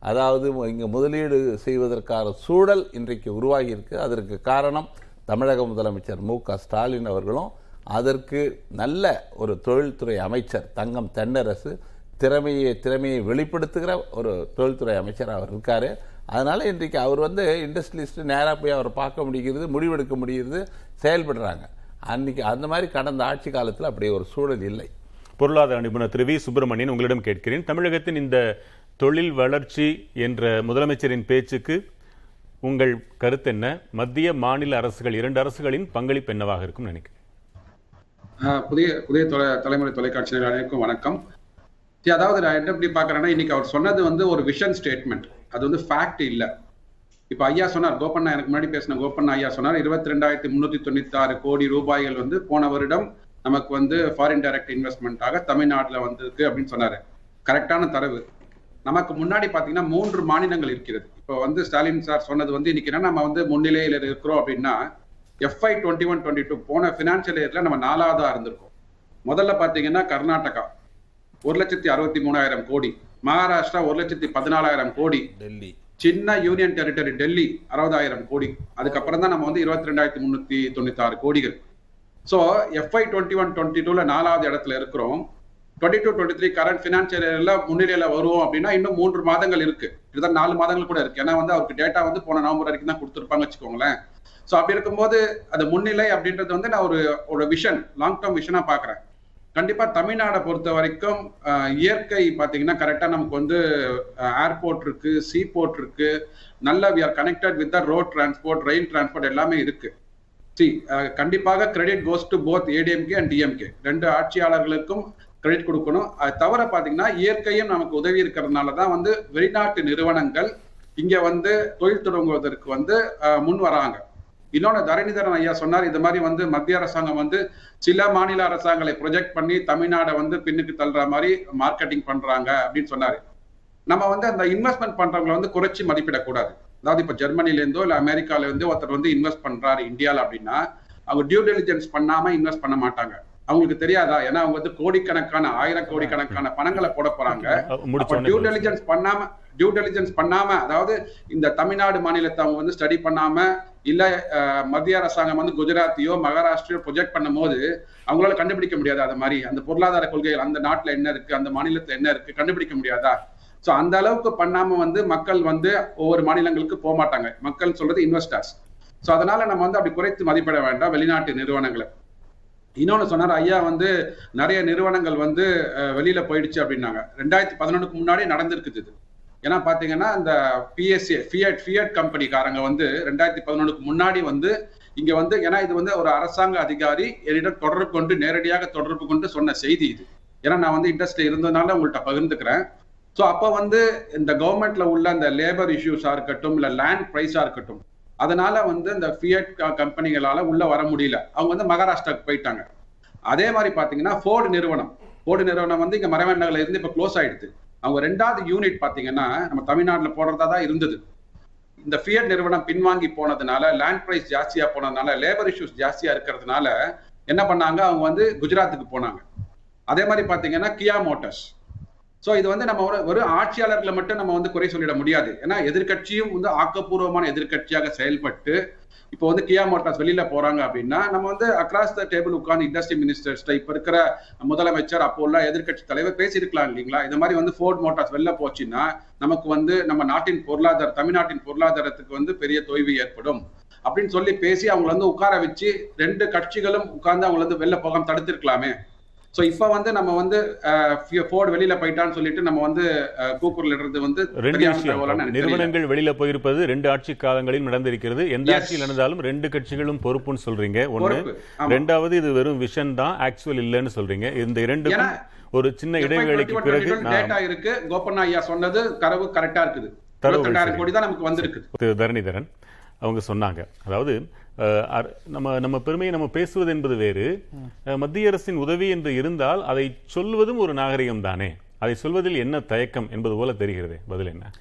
S1: அதாவது இங்கே முதலீடு செய்வதற்கான சூழல் இன்றைக்கு உருவாகியிருக்கு. அதற்கு காரணம் தமிழக முதலமைச்சர் மு க ஸ்டாலின் அவர்களும் அதற்கு நல்ல ஒரு தொழில்துறை அமைச்சர் தங்கம் தென்னரசு திறமையை திறமையை வெளிப்படுத்துகிற ஒரு தொழில்துறை அமைச்சர் அவர் இருக்கார். அதனால் இன்றைக்கு அவர் வந்து இண்டஸ்ட்ரியலிஸ்ட்டு நேராக போய் அவரை பார்க்க முடிகிறது முடிவெடுக்க முடிகிறது செயல்படுறாங்க. அன்றைக்கி அந்த மாதிரி கடந்த ஆட்சி காலத்தில் அப்படி ஒரு சூழல் இல்லை.
S2: பொருளாதார நிபுணர் திரு வி சுப்பிரமணியன் உங்களிடம் கேட்கிறேன். தமிழகத்தின் இந்த தொழில் வளர்ச்சி என்ற முதலமைச்சரின் பேச்சுக்கு உங்கள் கருத்து என்ன? மத்திய மாநில அரசுகள் இரண்டு அரசுகளின் பங்களிப்பு என்னவாக இருக்கும் நினைக்கிறேன்.
S5: ஆஹ் புதிய புதிய தொலை தலைமுறை தொலைக்காட்சி அனைவருக்கும் வணக்கம். அதாவது நான் என்ன எப்படி பார்க்கறேன்னா இன்னைக்கு அவர் சொன்னது வந்து ஒரு விஷன் ஸ்டேட்மெண்ட் அது வந்து ஃபேக்ட் இல்ல. இப்ப ஐயா சொன்னார் கோபண்ணா எனக்கு முன்னாடி பேசின கோபண்ணா ஐயா சொன்னார் இருபத்தி ரெண்டாயிரத்தி முன்னூத்தி தொண்ணூத்தி ஆறு கோடி ரூபாய்கள் வந்து போன வருடம் நமக்கு வந்து ஃபாரின் டைரக்ட் இன்வெஸ்ட்மெண்ட்டாக தமிழ்நாட்டுல வந்திருக்கு அப்படின்னு சொன்னாரு. கரெக்டான தரவு. நமக்கு முன்னாடி பாத்தீங்கன்னா மூன்று மாநிலங்கள் இருக்கிறது. இப்போ வந்து ஸ்டாலின் சார் சொன்னது வந்து இன்னைக்கு என்ன நம்ம வந்து முன்னிலையில் இருக்கிறோம் அப்படின்னா FY twenty one twenty two போன ஃபினான்ஷியல் இயர்ல நம்ம நாலாவதா இருந்திருக்கோம். முதல்ல பாத்தீங்கன்னா கர்நாடகா. ஒரு லட்சத்தி அறுபத்தி மூணாயிரம் கோடி. மகாராஷ்டிரா ஒரு லட்சத்தி பதினாலாயிரம் கோடி.
S1: டெல்லி.
S5: சின்ன யூனியன் டெரிட்டரி டெல்லி அறுபதாயிரம் கோடி. அதுக்கப்புறம் தான் நம்ம வந்து இருபத்தி ரெண்டாயிரத்தி முன்னூத்தி தொண்ணூத்தி ஆறு கோடிகள். So FY twenty one twenty டூல நாலாவது இடத்துல இருக்கிறோம். Twenty two twenty three current financial இயரில் முன்னிலையில் வருவோம் அப்படின்னா இன்னும் மூன்று மாதங்கள் இருக்கு. இதுதான் நாலு மாதங்கள் கூட இருக்கு. ஏன்னா வந்து அவருக்கு டேட்டா வந்து போன நவம்பர் வரைக்கும் தான் கொடுத்துருப்பாங்க வச்சுக்கோங்களேன். ஸோ அப்படி இருக்கும்போது அது முன்னிலை அப்படின்றது வந்து நான் ஒரு ஒரு விஷன் லாங் டேர்ம் விஷனாக பார்க்குறேன். கண்டிப்பாக தமிழ்நாடை பொறுத்த வரைக்கும் இயற்கை பார்த்தீங்கன்னா கரெக்டாக நமக்கு வந்து ஏர்போர்ட் இருக்கு சீ போர்ட் இருக்கு. நல்ல we are connected with road transport rail transport எல்லாமே இருக்குது சி uh, கண்டிப்பாக credit goes to both ADMK and DMK ரெண்டு ஆட்சியாளர்களுக்கும் கிரெடிட் கொடுக்கணும். அது தவிர பார்த்தீங்கன்னா இயற்கையும் நமக்கு உதவி இருக்கிறதுனால தான் வந்து வெளிநாட்டு நிறுவனங்கள் இங்கே வந்து தொழில் தொடங்குவதற்கு வந்து முன் வராங்க. இன்னொன்று தரணிதரன் ஐயா சொன்னார் இது மாதிரி வந்து மத்திய அரசாங்கம் வந்து சில மாநில அரசாங்கங்களை ப்ரொஜெக்ட் பண்ணி தமிழ்நாடை வந்து பின்னுக்கு தள்ளுற மாதிரி மார்க்கெட்டிங் பண்ணுறாங்க அப்படின்னு சொன்னார். நம்ம வந்து அந்த இன்வெஸ்ட்மெண்ட் பண்ணுறவங்களை வந்து குறைச்சி மதிப்பிடக்கூடாது. அதாவது இப்ப ஜெர்மனில இருந்தோ இல்ல அமெரிக்கால இருந்தோ ஒருத்தர் வந்து இன்வெஸ்ட் பண்றாரு இந்தியால அப்படின்னா அவங்க டியூ டெலிஜென்ஸ் பண்ணாம இன்வெஸ்ட் பண்ண மாட்டாங்க. அவங்களுக்கு தெரியாதா? ஏன்னா அவங்க வந்து கோடிக்கணக்கான ஆயிரம் கோடிக்கணக்கான பணங்களை போட போறாங்க. டியூ டெலிஜென்ஸ் பண்ணாம டியூ டெலிஜென்ஸ் பண்ணாம அதாவது இந்த தமிழ்நாடு மாநிலத்தை அவங்க வந்து ஸ்டடி பண்ணாம இல்ல அஹ், மத்திய அரசாங்கம் வந்து குஜராத்தியோ மகாராஷ்டிரையோ ப்ரொஜெக்ட் பண்ணும்போது அவங்களால கண்டுபிடிக்க முடியாது அது மாதிரி? அந்த பொருளாதார கொள்கைகள் அந்த நாட்டுல என்ன இருக்கு? அந்த மாநிலத்துல என்ன இருக்கு? கண்டுபிடிக்க முடியாதா? சோ அந்த அளவுக்கு பண்ணாம வந்து மக்கள் வந்து ஒவ்வொரு மாநிலங்களுக்கு போக மாட்டாங்க மக்கள் சொல்றது இன்வெஸ்டர்ஸ் சோ அதனால நம்ம வந்து அப்படி குறைத்து மதிப்பிட வேண்டாம் வெளிநாட்டு நிறுவனங்களை. இன்னொன்னு சொன்னார் ஐயா வந்து நிறைய நிறுவனங்கள் வந்து வெளியில போயிடுச்சு அப்படின்னாங்க. ரெண்டாயிரத்தி பதினொன்றுக்கு முன்னாடி நடந்திருக்குது இது. ஏன்னா பாத்தீங்கன்னா இந்த பிஎஸ்சி ஃபியட் ஃபியட் கம்பெனிக்காரங்க வந்து ரெண்டாயிரத்தி பதினொன்றுக்கு முன்னாடி வந்து இங்க வந்து ஏன்னா இது வந்து ஒரு அரசாங்க அதிகாரி என்னிடம் தொடர்பு கொண்டு நேரடியாக தொடர்பு கொண்டு சொன்ன செய்தி இது. ஏன்னா நான் வந்து இண்டஸ்ட்ரி இருந்ததுனால உங்கள்கிட்ட பகிர்ந்துக்கிறேன். ஸோ அப்போ வந்து இந்த கவர்மெண்ட்ல உள்ள அந்த லேபர் இஷ்யூஸாக இருக்கட்டும் இல்லை லேண்ட் ப்ரைஸாக இருக்கட்டும் அதனால வந்து இந்த ஃபியட் கம்பெனிகளால உள்ள வர முடியல. அவங்க வந்து மகாராஷ்டிராக்கு போயிட்டாங்க. அதே மாதிரி பார்த்தீங்கன்னா ஃபோர்டு நிறுவனம். ஃபோர்டு நிறுவனம் வந்து இங்கே மரவன் நகரில் இருந்து இப்போ க்ளோஸ் ஆயிடுது. அவங்க ரெண்டாவது யூனிட் பார்த்தீங்கன்னா நம்ம தமிழ்நாட்டில் போடுறதா தான் இருந்தது. இந்த ஃபியட் நிறுவனம் பின்வாங்கி போனதுனால லேண்ட் ப்ரைஸ் ஜாஸ்தியாக போனதுனால லேபர் இஷ்யூஸ் ஜாஸ்தியாக இருக்கிறதுனால என்ன பண்ணாங்க? அவங்க வந்து குஜராத்துக்கு போனாங்க. அதே மாதிரி பார்த்தீங்கன்னா கியா மோட்டார்ஸ் சோ இது வந்து நம்ம ஒரு ஒரு ஆட்சியாளர்களை மட்டும் நம்ம வந்து குறை சொல்லிட முடியாது. ஏன்னா எதிர்க்கட்சியும் வந்து ஆக்கப்பூர்வமான எதிர்க்கட்சியாக செயல்பட்டு இப்போ வந்து கியா மோட்டார்ஸ் வெளியில போறாங்க அப்படின்னா நம்ம வந்து அக்ராஸ் த டேபிள் உட்கார்ந்து இண்டஸ்ட்ரி மினிஸ்டர்ஸ்ட இப்ப இருக்கிற முதலமைச்சர் அப்போ உள்ள எதிர்க்கட்சி தலைவர் பேசியிருக்கலாம் இல்லைங்களா? இந்த மாதிரி வந்து ஃபோர்ட் மோட்டார்ஸ் வெளில போச்சுன்னா நமக்கு வந்து நம்ம நாட்டின் பொருளாதார தமிழ்நாட்டின் பொருளாதாரத்துக்கு வந்து பெரிய தொய்வு ஏற்படும். அப்படின்னு சொல்லி பேசி அவங்களை வந்து உட்கார வச்சு ரெண்டு கட்சிகளும் உட்கார்ந்து அவங்களை வந்து வெளில போகாம தடுத்திருக்கலாமே. சோ இப்ப வந்து நம்ம வந்து ஃபோர்டு வெளியில போயிட்டான்னு சொல்லிட்டு நம்ம வந்து கூக்குரல் இடுறது வந்து.
S2: நிறுவனங்கள் வெளியில போயிருப்பது ரெண்டு ஆட்சி காலங்களில் நடந்திருக்கிறது எந்த. ஆட்சியில் நடந்தாலும் ரெண்டு கட்சிகளும் பொறுப்புன்னு சொல்றீங்க.
S5: ஆமா.
S2: ரெண்டாவது இது வெறும் விஷன் தான் ஆக்சுவல் இல்லைன்னு சொல்றீங்க இந்த
S5: ஏன்னா,
S2: ஒரு சின்ன இடைவேளைக்கு பிறகு
S5: டேட்டா இருக்கு கோபண்ணா ஐயா சொன்னது தரவு கரெக்டா இருக்குது
S2: சரி.
S5: கோடி தான் நமக்கு வந்திருக்கு
S2: திரு தரணிதரன் அவங்க சொன்னாங்க அதாவது நம்ம நம்ம பெருமையை நம்ம பேசுவது என்பது வேறு. மத்திய அரசின் உதவி என்று இருந்தால் அதை சொல்வதும் ஒரு நாகரிகம் தானே அதை சொல்வதில் என்ன தயக்கம் என்பது போல தெரிகிறது. பதில் என்ன?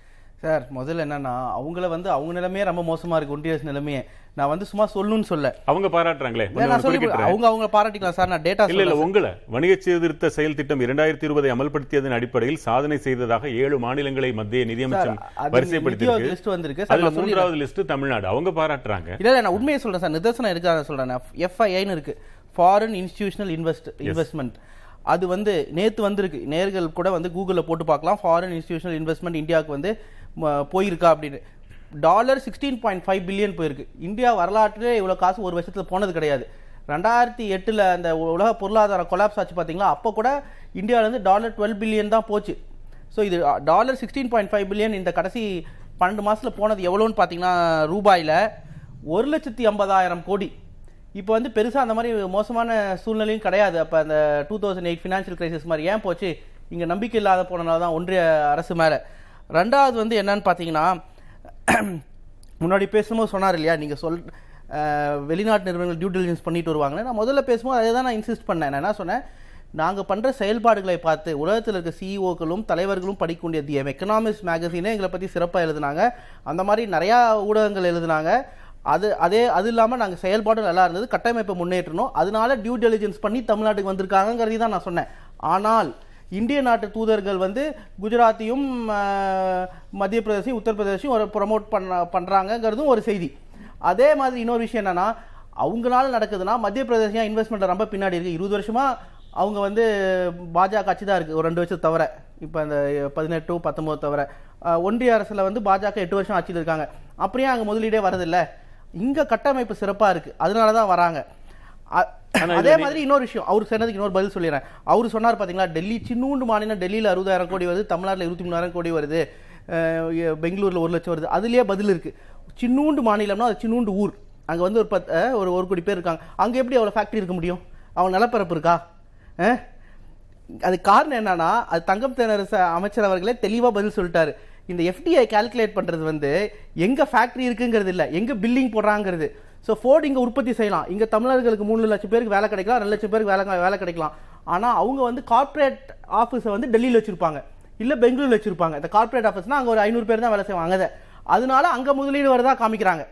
S3: சார் முதல்ல என்னன்னா அவங்கள வந்து அவங்க நிலைமையே ரொம்ப மோசமா இருக்கு ஒன்றிய அரசு நிலைமையே. நான் வந்து சும்மா சொல்லணும்னு சொல்ல.
S2: அவங்க பாராட்டுறாங்களே?
S3: நான் சொல்லி. அவங்க அவங்க பாராட்டிக்கலாம் சார் நான் டேட்டா
S2: இல்ல இல்ல உங்களை. வணிக சீர்திருத்த செயல் திட்டம் இரண்டாயிரத்தி இருபதை அமல்படுத்தியதன் அடிப்படையில் சாதனை செய்ததாக ஏழு மாநிலங்களை மத்திய நிதியமைச்சம் வரிசைப்படுத்தியிருக்கு.
S3: லிஸ்ட் வந்திருக்கு.
S2: அதுல. மூன்றாவது லிஸ்ட் தமிழ்நாடு. அவங்க பாராட்டுறாங்க.
S3: இல்ல நான் உண்மையை சொல்றேன் சார். நிதர்சனம் இருக்காத சொல்றேன் எஃப்ஐஐன்னு இருக்கு. ஃபாரின் இன்ஸ்டிடியூஷனல் இன்வெஸ்ட் இன்வெஸ்ட்மெண்ட் அது வந்து நேத்து வந்திருக்கு. நேர்கள் கூட வந்து கூகுளில் போட்டு பார்க்கலாம். ஃபாரின் இன்ஸ்டிடியூஷனல் இன்வெஸ்ட்மெண்ட் இந்தியாவுக்கு வந்து போயிருக்கா அப்படின்னு. Dollar sixteen point five billion போயிருக்கு. இந்தியா வரலாற்றிலே இவ்வளோ காசு ஒரு வருஷத்தில் போனது கிடையாது. ரெண்டாயிரத்தி எட்டில் அந்த உலக பொருளாதார கொலாப்ஸ் ஆச்சு பார்த்தீங்களா அப்போ கூட இந்தியாவிலேருந்து டாலர் டுவெல் பில்லியன் தான் போச்சு. ஸோ இது dollar sixteen point five billion இந்த கடைசி பன்னெண்டு மாதத்தில் போனது எவ்வளோன்னு பார்த்தீங்கன்னா ரூபாயில் ஒரு லட்சத்தி ஐம்பதாயிரம் கோடி. இப்போ வந்து பெருசாக அந்த மாதிரி மோசமான சூழ்நிலையும் கிடையாது. அப்போ அந்த two thousand eight financial crisis மாதிரி ஏன் போச்சு? இங்கே நம்பிக்கை இல்லாத போனனால தான் ஒன்றிய அரசு மேலே. ரெண்டாவது வந்து என்னன்னு பார்த்தீங்கன்னா முன்னாடி பேசும்போது சொன்னார் இல்லையா நீங்கள் சொல் வெளிநாட்டு நிறுவனங்கள் டியூ டெலிஜென்ஸ் பண்ணிட்டு வருவாங்க நான் முதல்ல பேசும்போது அதே தான் நான் இன்சிஸ்ட் பண்ணேன். நான் என்ன சொன்னேன் நாங்கள் பண்ணுற செயல்பாடுகளை பார்த்து உலகத்தில் இருக்க சிஇஓக்களும் தலைவர்களும் படிக்கக்கூடிய தி எக்கனாமிக்ஸ் மேகசினே எங்களை பற்றி சிறப்பாக எழுதுனாங்க. அந்த மாதிரி நிறையா ஊடகங்கள் எழுதுனாங்க. அது அதே அது இல்லாமல் நாங்கள் செயல்பாடு நல்லா இருந்தது. கட்டமைப்பை முன்னேற்றணும். அதனால டியூ டெலிஜென்ஸ் பண்ணி தமிழ்நாட்டுக்கு வந்திருக்காங்கிறது தான் நான் சொன்னேன். ஆனால் இந்திய நாட்டு தூதர்கள் வந்து குஜராத்தையும் மத்திய பிரதேசையும் உத்தரப்பிரதேசையும் ஒரு ப்ரொமோட் பண்ண பண்ணுறாங்கங்கிறதும் ஒரு செய்தி. அதே மாதிரி இன்னொரு விஷயம் என்னென்னா அவங்களால நடக்குதுன்னா மத்திய பிரதேசம் இன்வெஸ்ட்மெண்ட் ரொம்ப பின்னாடி இருக்குது இருபது வருஷமாக அவங்க வந்து பாஜக கட்சி தான் இருக்குது ஒரு ரெண்டு வருஷம் தவிர. இப்போ அந்த பதினெட்டு பத்தொம்போது தவிர. ஒன்றிய அரசில் வந்து பாஜக எட்டு வருஷம் ஆட்சியில் இருக்காங்க. அப்படியே அங்கே முதலீடே வரதில்லை இங்கே கட்டமைப்பு சிறப்பாக இருக்குது அதனால தான் வராங்க. அதே மாதிரி இன்னொரு விஷயம். அவர் சொன்னதுக்கு இன்னொரு பதில் சொல்லிடுறேன். அவர் சொன்னார் பாத்தீங்களா டெல்லி சின்னூண்டு மாநிலம் டெல்லியில் அறுபதாயிரம் கோடி வருது தமிழ்நாட்டில் இருபத்தி மூணாயிரம் கோடி வருது பெங்களூர்ல ஒரு லட்சம் வருது. அதுலயே பதில் இருக்கு. சின்னூண்டு மாநிலம்னா அது சின்னூண்டு ஊர். அங்க வந்து ஒரு பத் அஹ் ஒரு ஒரு கோடி பேர் இருக்காங்க. அங்க எப்படி அவ்வளவு ஃபேக்டரி இருக்க முடியும்? அவங்க நிலப்பரப்பு இருக்கா? அது காரணம் என்னன்னா அது தங்கம் தென்னரசு அமைச்சர் அவர்களே தெளிவா பதில் சொல்லிட்டாரு. இந்த எஃப்டிஐ கால்குலேட் பண்றது வந்து எங்க ஃபேக்டரி இருக்குங்கிறது இல்ல எங்க பில்லிங் போடுறாங்கிறது. ஸோ ஃபோர்டு இங்க உற்பத்தி செய்யலாம். இங்க தமிழர்களுக்கு மூணு லட்சம் பேருக்கு வேலை கிடைக்கலாம் ரெண்டு லட்சம் பேருக்கு வேலை வேலை கிடைக்கலாம். ஆனா அவங்க வந்து கார்ப்பரேட் ஆஃபீஸை வந்து டெல்லியில் வச்சிருப்பாங்க. இல்ல பெங்களூர்ல வச்சிருப்பாங்க. இந்த கார்ப்பரேட் ஆஃபீஸ்னா அங்க ஒரு ஐநூறு பேர் தான் வேலை செய்வாங்க. அங்கே அதனால அங்க முதலீடு வரதா காமிக்கிறாங்க.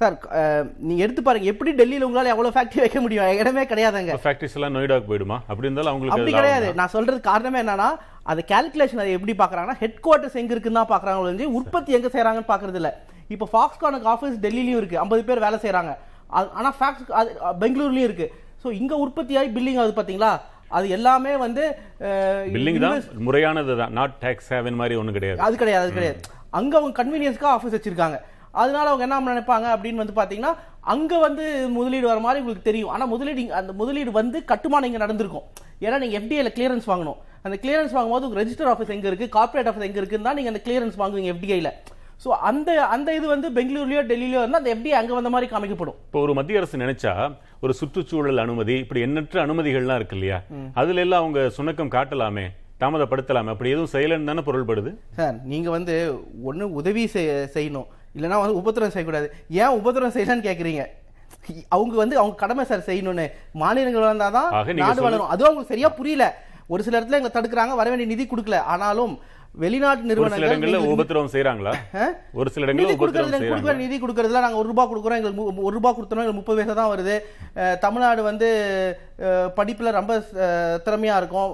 S3: சார் அஹ், நீங்க எடுத்து பாருங்க. எப்படி டெல்லியில உங்களால எவ்வளவு ஃபேக்டரி வைக்க முடியும்? இடமே கிடையாதுங்க.
S2: ஃபேக்டரிஸ் எல்லாம் நொய்டாக்கு போயிடுமா? அப்படி இருந்தாலும் அவங்களுக்கு
S3: அப்படி
S2: அது
S3: கிடையாது. நான் சொல்றது காரணமே என்னன்னா அது கால்குலேஷன் அதை எப்படி பாக்குறாங்கன்னா ஹெட் குவார்ட்டர்ஸ் எங்க இருக்குன்னு தான் பாக்குறாங்க ஒழிஞ்சு உற்பத்தி எங்க செய்றாங்கன்னு பாக்குறது இல்ல. இப்போ ஃபாக்ஸ்கானுக்கு ஆஃபீஸ் டெல்லிலயும் இருக்கு. ஐம்பது பேர் வேலை செய்றாங்க. அது- ஆனா ஃபேக்ஸ் அது பெங்களூர்லயும் இருக்கு. ஸோ இங்க உற்பத்தி ஆகி பில்லிங் ஆகுது பாத்தீங்களா? அது எல்லாமே வந்து
S2: பில்லிங் தான் முறையானது தான். நாட் டேக்ஸ் ஹேவன் மாதிரி ஒண்ணும் கிடையாது.
S3: அது கிடையாது அது கிடையாது. அங்க அவங்க கன்வீனியன்ஸ்க்காக ஆஃபீஸ் வச்சிருக்காங்க. அதனால அவங்க என்ன நினைப்பாங்க அப்படின்னு வந்து பாத்தீங்கன்னா அங்க வந்து முதலீடு வர மாதிரி உங்களுக்கு தெரியும். ஆனா முதலீடு அந்த முதலீடு வந்து கட்டுமானம் இங்க நடந்திருக்கும். ஏன்னா நீங்க எஃப்டிஐல கிளியரன்ஸ் வாங்கணும். அந்த கிளியரன்ஸ் வாங்கும்போது ரெஜிஸ்டர் ஆஃபீஸ் எங்க இருக்கு கார்ப்பரேட் ஆஃபீஸ் எங்க இருக்குன்னு தான் நீங்க அந்த கிளியரன்ஸ் வாங்குவீங்க எஃப்டிஐல ஸோ அந்த அந்த இது வந்து பெங்களூர்லயோ டெல்லியிலயோ இருந்தால் அந்த எஃப்டிஐ அங்க வந்த மாதிரி காமிக்கப்படும்.
S2: இப்போ ஒரு மத்திய அரசு நினைச்சா ஒரு சுற்றுச்சூழல் அனுமதி இப்படி எண்ணற்ற அனுமதிகள்லாம் இருக்கு இல்லையா? அதுல எல்லாம் அவங்க சுணக்கம் காட்டலாமே தாமதப்படுத்தலாமே அப்படி எதுவும் செய்யலன்னு தானே பொருள்படுது?
S3: சார் நீங்க வந்து ஒண்ணு உதவி செய்- செய்யணும். இல்லைன்னா வந்து உபத்திரம் செய்யக்கூடாது. ஏன் உபத்திரம் செய்யலன்னு கேக்குறீங்க? அவங்க வந்து அவங்க கடமை சார் செய்யணும்னு. மாநிலங்கள்
S2: ஆக நீங்க
S3: நாடு வளரும். அதுவும் அவங்களுக்கு சரியா புரியல. ஒரு சில இடத்துல எங்களை தடுக்கிறாங்க வர வேண்டிய நிதி கொடுக்கல. ஆனாலும் வெளிநாட்டு நிறுவனங்கள்
S2: உபத்திரவம் செய்யறாங்களா? ஒரு சில இடங்கள்ல
S3: கொடுக்கறது நிதி கொடுக்கறதுல நாங்க ஒரு ரூபாய் கொடுக்குறோம். எங்களுக்கு ஒரு ரூபாய் கொடுத்தோம் எங்களுக்கு முப்பது பைசா தான் வருது. தமிழ்நாடு வந்து படிப்புல ரொம்ப திறமையா இருக்கும்.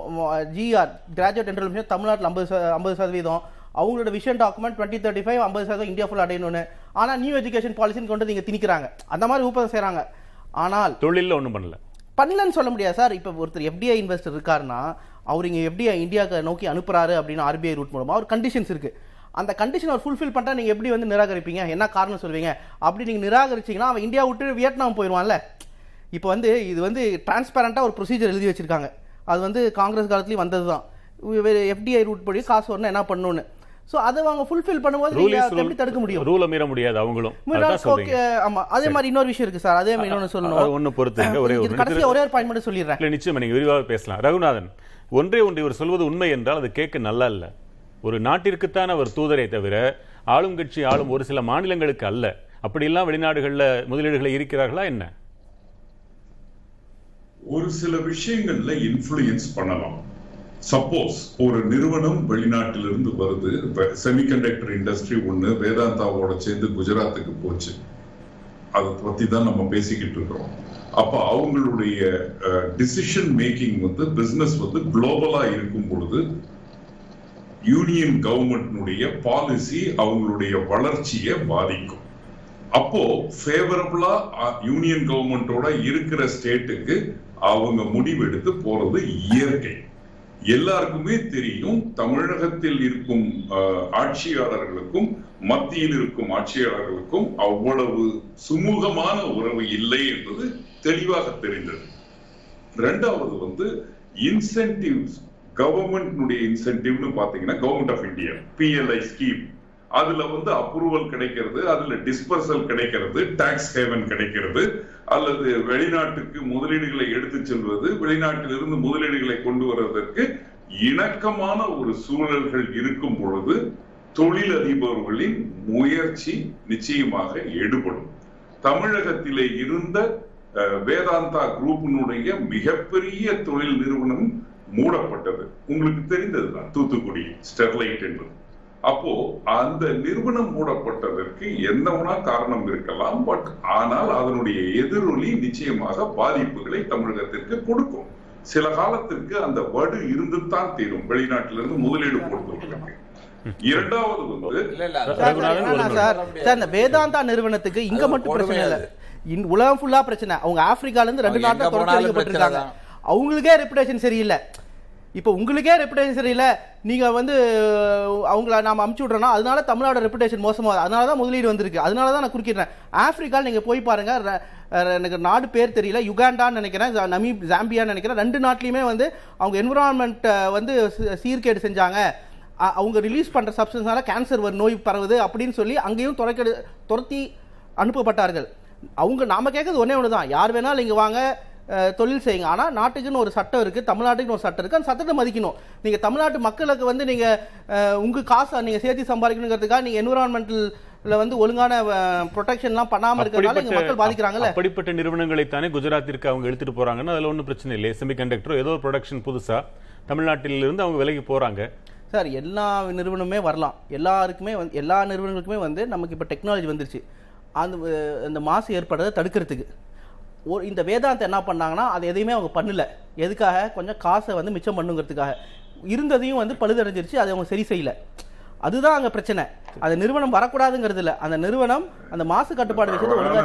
S3: ஜிஆர் கிராஜுவேட் என்ரோல்மெண்ட் தமிழ்நாட்டில் ஐம்பது ஐம்பது சதவீதம். அவங்களோட vision document twenty thirty five ஐம்பது சதவீதம் இந்தியா ஃபுல் அடையணும்னு. ஆனா நியூ எஜுகேஷன் பாலிசின்னு கொண்டு நீங்க திணிக்கிறாங்க. அந்த மாதிரி ஊப்பம் செய்றாங்க. ஆனால்
S2: தொழில்ல ஒண்ணும் பண்ணல.
S3: பண்ணலன்னு சொல்ல முடியாது சார். இப்போ ஒருத்தர் எஃப்டிஐ இன்வெஸ்டர் இருக்காருன்னா அவர் இங்கே எஃப்டிஐ இந்தியாவுக்கு நோக்கி அனுப்புறாரு அப்படின்னு ஆர்பிஐ ரூட் மூலமா. ஒரு கண்டிஷன்ஸ் இருக்கு. அந்த கண்டிஷன் அவர் ஃபுல்ஃபில் பண்ணிட்டா நீங்க எப்படி வந்து நிராகரிப்பீங்க? என்ன காரணம் சொல்வீங்க? அப்படி நீங்க நிராகரிச்சீங்கன்னா அவன் இந்தியா விட்டு வியட்நாம் போயிடுவான்ல இப்போ வந்து இது வந்து டிரான்ஸ்பேரண்டா ஒரு ப்ரொசீஜர் எழுதி வச்சிருக்காங்க. அது வந்து காங்கிரஸ் காலத்துலயும் வந்தது தான் எஃப்டிஐ ரூட் படி காசு வரணும் என்ன பண்ணணும்னு. ஸோ அதை அவங்க ஃபுல்ஃபில் பண்ணும்போது எப்படி தடுக்க முடியும்?
S2: ரூல மீற முடியாது அவங்களும்.
S3: மீறா-
S2: அதான் சொல்றீங்க.
S3: okay, ஆமா. அதே மாதிரி இன்னொரு விஷயம் இருக்கு சார். அதே மாதிரி இன்னொன்னு
S2: அது
S3: சொல்லணும்
S2: ஒண்ணு பொறுத்துங்க. ஒரே ஒரு
S3: இது கடைசியா ஒரே ஒரு பாயிண்ட் மட்டும் சொல்லிடுறேன்.
S2: இல்ல நிச்சயமா நீங்க விரிவாக பேசலாம். ரகுநாதன். ஒன்றே ஒன்று இவர் சொல்வது உண்மை என்றால் அது கேட்க நல்லா இல்லை. ஒரு நாட்டிற்குத்தான் அவர் தூதரை தவிர ஆளும் கட்சி ஆளும் ஒரு சில மாநிலங்களுக்கு அல்ல. அப்படியெல்லாம் வெளிநாடுகளில் முதலீடுகளை இருக்கிறார்களா என்ன?
S4: ஒரு சில விஷயங்கள்ல இன்ஃபுளுயன்ஸ் பண்ணலாம். சப்போஸ் ஒரு நிறுவனம் வெளிநாட்டிலிருந்து வருது. செமிகண்டக்டர் இண்டஸ்ட்ரி ஒன்று வேதாந்தாவோட சேர்ந்து குஜராத்துக்கு போச்சு. அதை பத்தி தான் நம்ம பேசிக்கிட்டு இருக்கிறோம். அப்ப அவங்களுடைய டிசிஷன் மேக்கிங் வந்து பிசினஸ் வந்து குளோபலா இருக்கும் பொழுது யூனியன் கவர்மெண்ட்னுடைய பாலிசி அவங்களுடைய வளர்ச்சியை பாதிக்கும். அப்போ ஃபேவரபிளா யூனியன் கவர்மெண்டோட இருக்கிற ஸ்டேட்டுக்கு அவங்க முடிவெடுத்து போறது இயற்கை. எல்லாருக்குமே தெரியும் தமிழகத்தில் இருக்கும் ஆட்சியாளர்களுக்கும் மத்தியில் இருக்கும் ஆட்சியாளர்களுக்கும் அவ்வளவு சுமூகமான உறவு இல்லை என்பது தெளிவாக தெரிந்தது. ரெண்டாவது வந்து இன்சென்டிவ்ஸ் கவர்மெண்ட்னுடைய இன்சென்டிவ்னு பாத்தீங்கன்னா government of India PLI scheme அதுல வந்து அப்ரூவல் கிடைக்கிறது அதுல டிஸ்பர்சல் கிடைக்கிறது டாக்ஸ் ஹேவன் கிடைக்கிறது அல்லது வெளிநாட்டுக்கு முதலீடுகளை எடுத்து செல்வது வெளிநாட்டிலிருந்து முதலீடுகளை கொண்டு வருவதற்கு இணக்கமான ஒரு சூழல்கள் இருக்கும் பொழுது தொழிலதிபர்களின் முயற்சி நிச்சயமாக எடுபடும். தமிழகத்திலே இருந்த அஹ், வேதாந்தா குரூப்பினுடைய மிகப்பெரிய தொழில் நிறுவனம் மூடப்பட்டது. உங்களுக்கு தெரிந்ததுதான் தூத்துக்குடி ஸ்டெர்லைட் என்பது. அப்போ அந்த நிறுவனம் மூடப்பட்டதற்கு என்னவனா காரணம் இருக்கலாம் பட் ஆனால் அதனுடைய எதிரொலி நிச்சயமாக பாதிப்புகளை தமிழகத்திற்கு கொடுக்கும். சில காலத்திற்கு அந்த வடு இருந்துதான் தீரும். வெளிநாட்டிலிருந்து முதலீடு போடுவதற்கு இரண்டாவது வந்து
S3: இந்த வேதாந்தா நிறுவனத்துக்கு இங்க மட்டும் பிரச்சனை இல்ல. உலகம் ஃபுல்லா பிரச்சனை. அவங்க ஆப்பிரிக்கால இருந்து ரெண்டு நாட்டுல அவங்களுக்கே ரெப்புடேஷன் சரியில்லை. இப்போ உங்களுக்கே ரெப்புடேஷன் சரியில்லை நீங்கள் வந்து அவங்கள நாம் அமுச்சு விடுறோம்னா அதனால தமிழ்நாடு ரெப்புடேஷன் மோசமாக அதனால தான் முதலீடு வந்திருக்கு. அதனால தான் நான் குறுக்கிடுறேன். ஆஃப்ரிக்காவில் நீங்கள் போய் பாருங்கள் எனக்கு நாடு பேர் தெரியல. யுகாண்டான்னு நினைக்கிறேன் நமி ஜாம்பியான்னு நினைக்கிறேன். ரெண்டு நாட்டிலையுமே வந்து அவங்க என்விரான்மெண்ட்டை வந்து சீர்கேடு செஞ்சாங்க. அவங்க ரிலீஸ் பண்ணுற சப்ஸ்டன்ஸ்னால கேன்சர் வரும் நோய் பரவுது அப்படின்னு சொல்லி அங்கேயும் துறைக்கெடு துரத்தி அனுப்பப்பட்டார்கள். அவங்க நாம கேட்கறது ஒன்றே ஒன்று தான் யார் வேணாலும் இங்கே வாங்க. தொழில் செய்யுங்க. ஆனா நாட்டுக்குன்னு ஒரு சட்டம் இருக்கு தமிழ்நாட்டுக்குன்னு ஒரு சட்டம் இருக்கு அந்த சட்டத்தை மதிக்கணும். நீங்க தமிழ்நாட்டு மக்களுக்கு வந்து நீங்க அஹ், உங்க காசை நீங்க சேர்த்து சம்பாதிக்கணுங்கிறதுக்காக நீங்க என்விரான்மெண்டல் வந்து ஒழுங்கான ப்ரொடெக்ஷன்லாம் பண்ணாம இருக்கிறதுனால இங்க மக்கள் பாதிக்கிறாங்கல்ல.
S2: அப்படிப்பட்ட நிறுவனங்களை தானே குஜராத்திற்கு அவங்க எடுத்துட்டு போறாங்கன்னா அதுல ஒண்ணும் பிரச்சனை இல்லை செமிகண்டக்டர் ஏதோ ஒரு ப்ரொடக்ஷன் புதுசா தமிழ்நாட்டில இருந்து அவங்க விலகி போறாங்க.
S3: சார் எல்லா நிறுவனமே வரலாம். எல்லாருக்குமே வந்து எல்லா நிறுவனங்களுக்குமே வந்து நமக்கு இப்போ டெக்னாலஜி வந்துருச்சு. அந்த அந்த மாசு ஏற்படுறதை தடுக்கிறதுக்கு. ஒரு இந்த வேதாந்தம் என்ன பண்ணாங்கன்னா அது எதையுமே அவங்க பண்ணல. எதுக்காக? கொஞ்சம் காசை வந்து மிச்சம் பண்ணுங்கிறதுக்காக. இருந்ததையும் வந்து பழுதடைஞ்சிருச்சு அதை அவங்க சரி செய்யல. அதுதான் அங்க பிரச்சனை. அந்த நிறுவனம் வரக்கூடாதுங்கிறது இல்ல. அந்த நிறுவனம் அந்த மாசு கட்டுப்பாடு விஷயத்தை ஒழுங்கா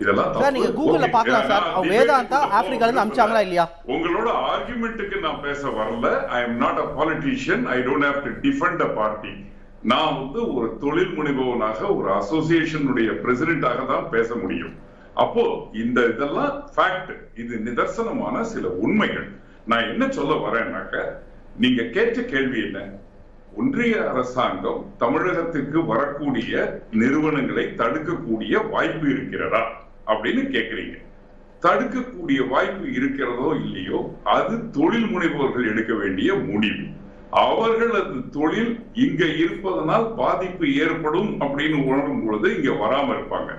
S4: இதெல்லாம்
S3: சார் நீங்க. கூகுள்ல
S4: Okay.
S3: பார்க்கலாம் சார். அவங்க வேதாந்தா
S4: க்கு
S3: ஆப்பிரிக்கால இருந்து அமிச்சாங்களா இல்லையா?
S4: உங்களோட ஆர்குமெண்ட்டுக்கு நான் பேச வரல. I am not a politician I don't have to defend a party நான் வந்து ஒரு தொழில் முனைவோனாக ஒரு அசோசியேஷனுடைய பிரசிடென்டாக தான் பேச முடியும். அப்போ இந்த இதெல்லாம் ஃபேக்ட் இது நிதர்சனமான சில உண்மைகள். நான் என்ன சொல்ல வரேன்னாக்க நீங்க கேட்ட கேள்வி என்ன? ஒன்றிய அரசாங்கம் தமிழகத்திற்கு வரக்கூடிய நிறுவனங்களை தடுக்கக்கூடிய வாய்ப்பு இருக்கிறதா? அப்படின்னு கேக்குறீங்க. தடுக்கக்கூடிய வாய்ப்பு இருக்கிறதோ இல்லையோ அது தொழில் முனைவோர்கள் எடுக்க வேண்டிய முடிவு. அவர்களது தொழில் இங்க இருப்பதனால் பாதிப்பு ஏற்படும் அப்படின்னு உணரும் பொழுது இங்க வராம இருப்பாங்க.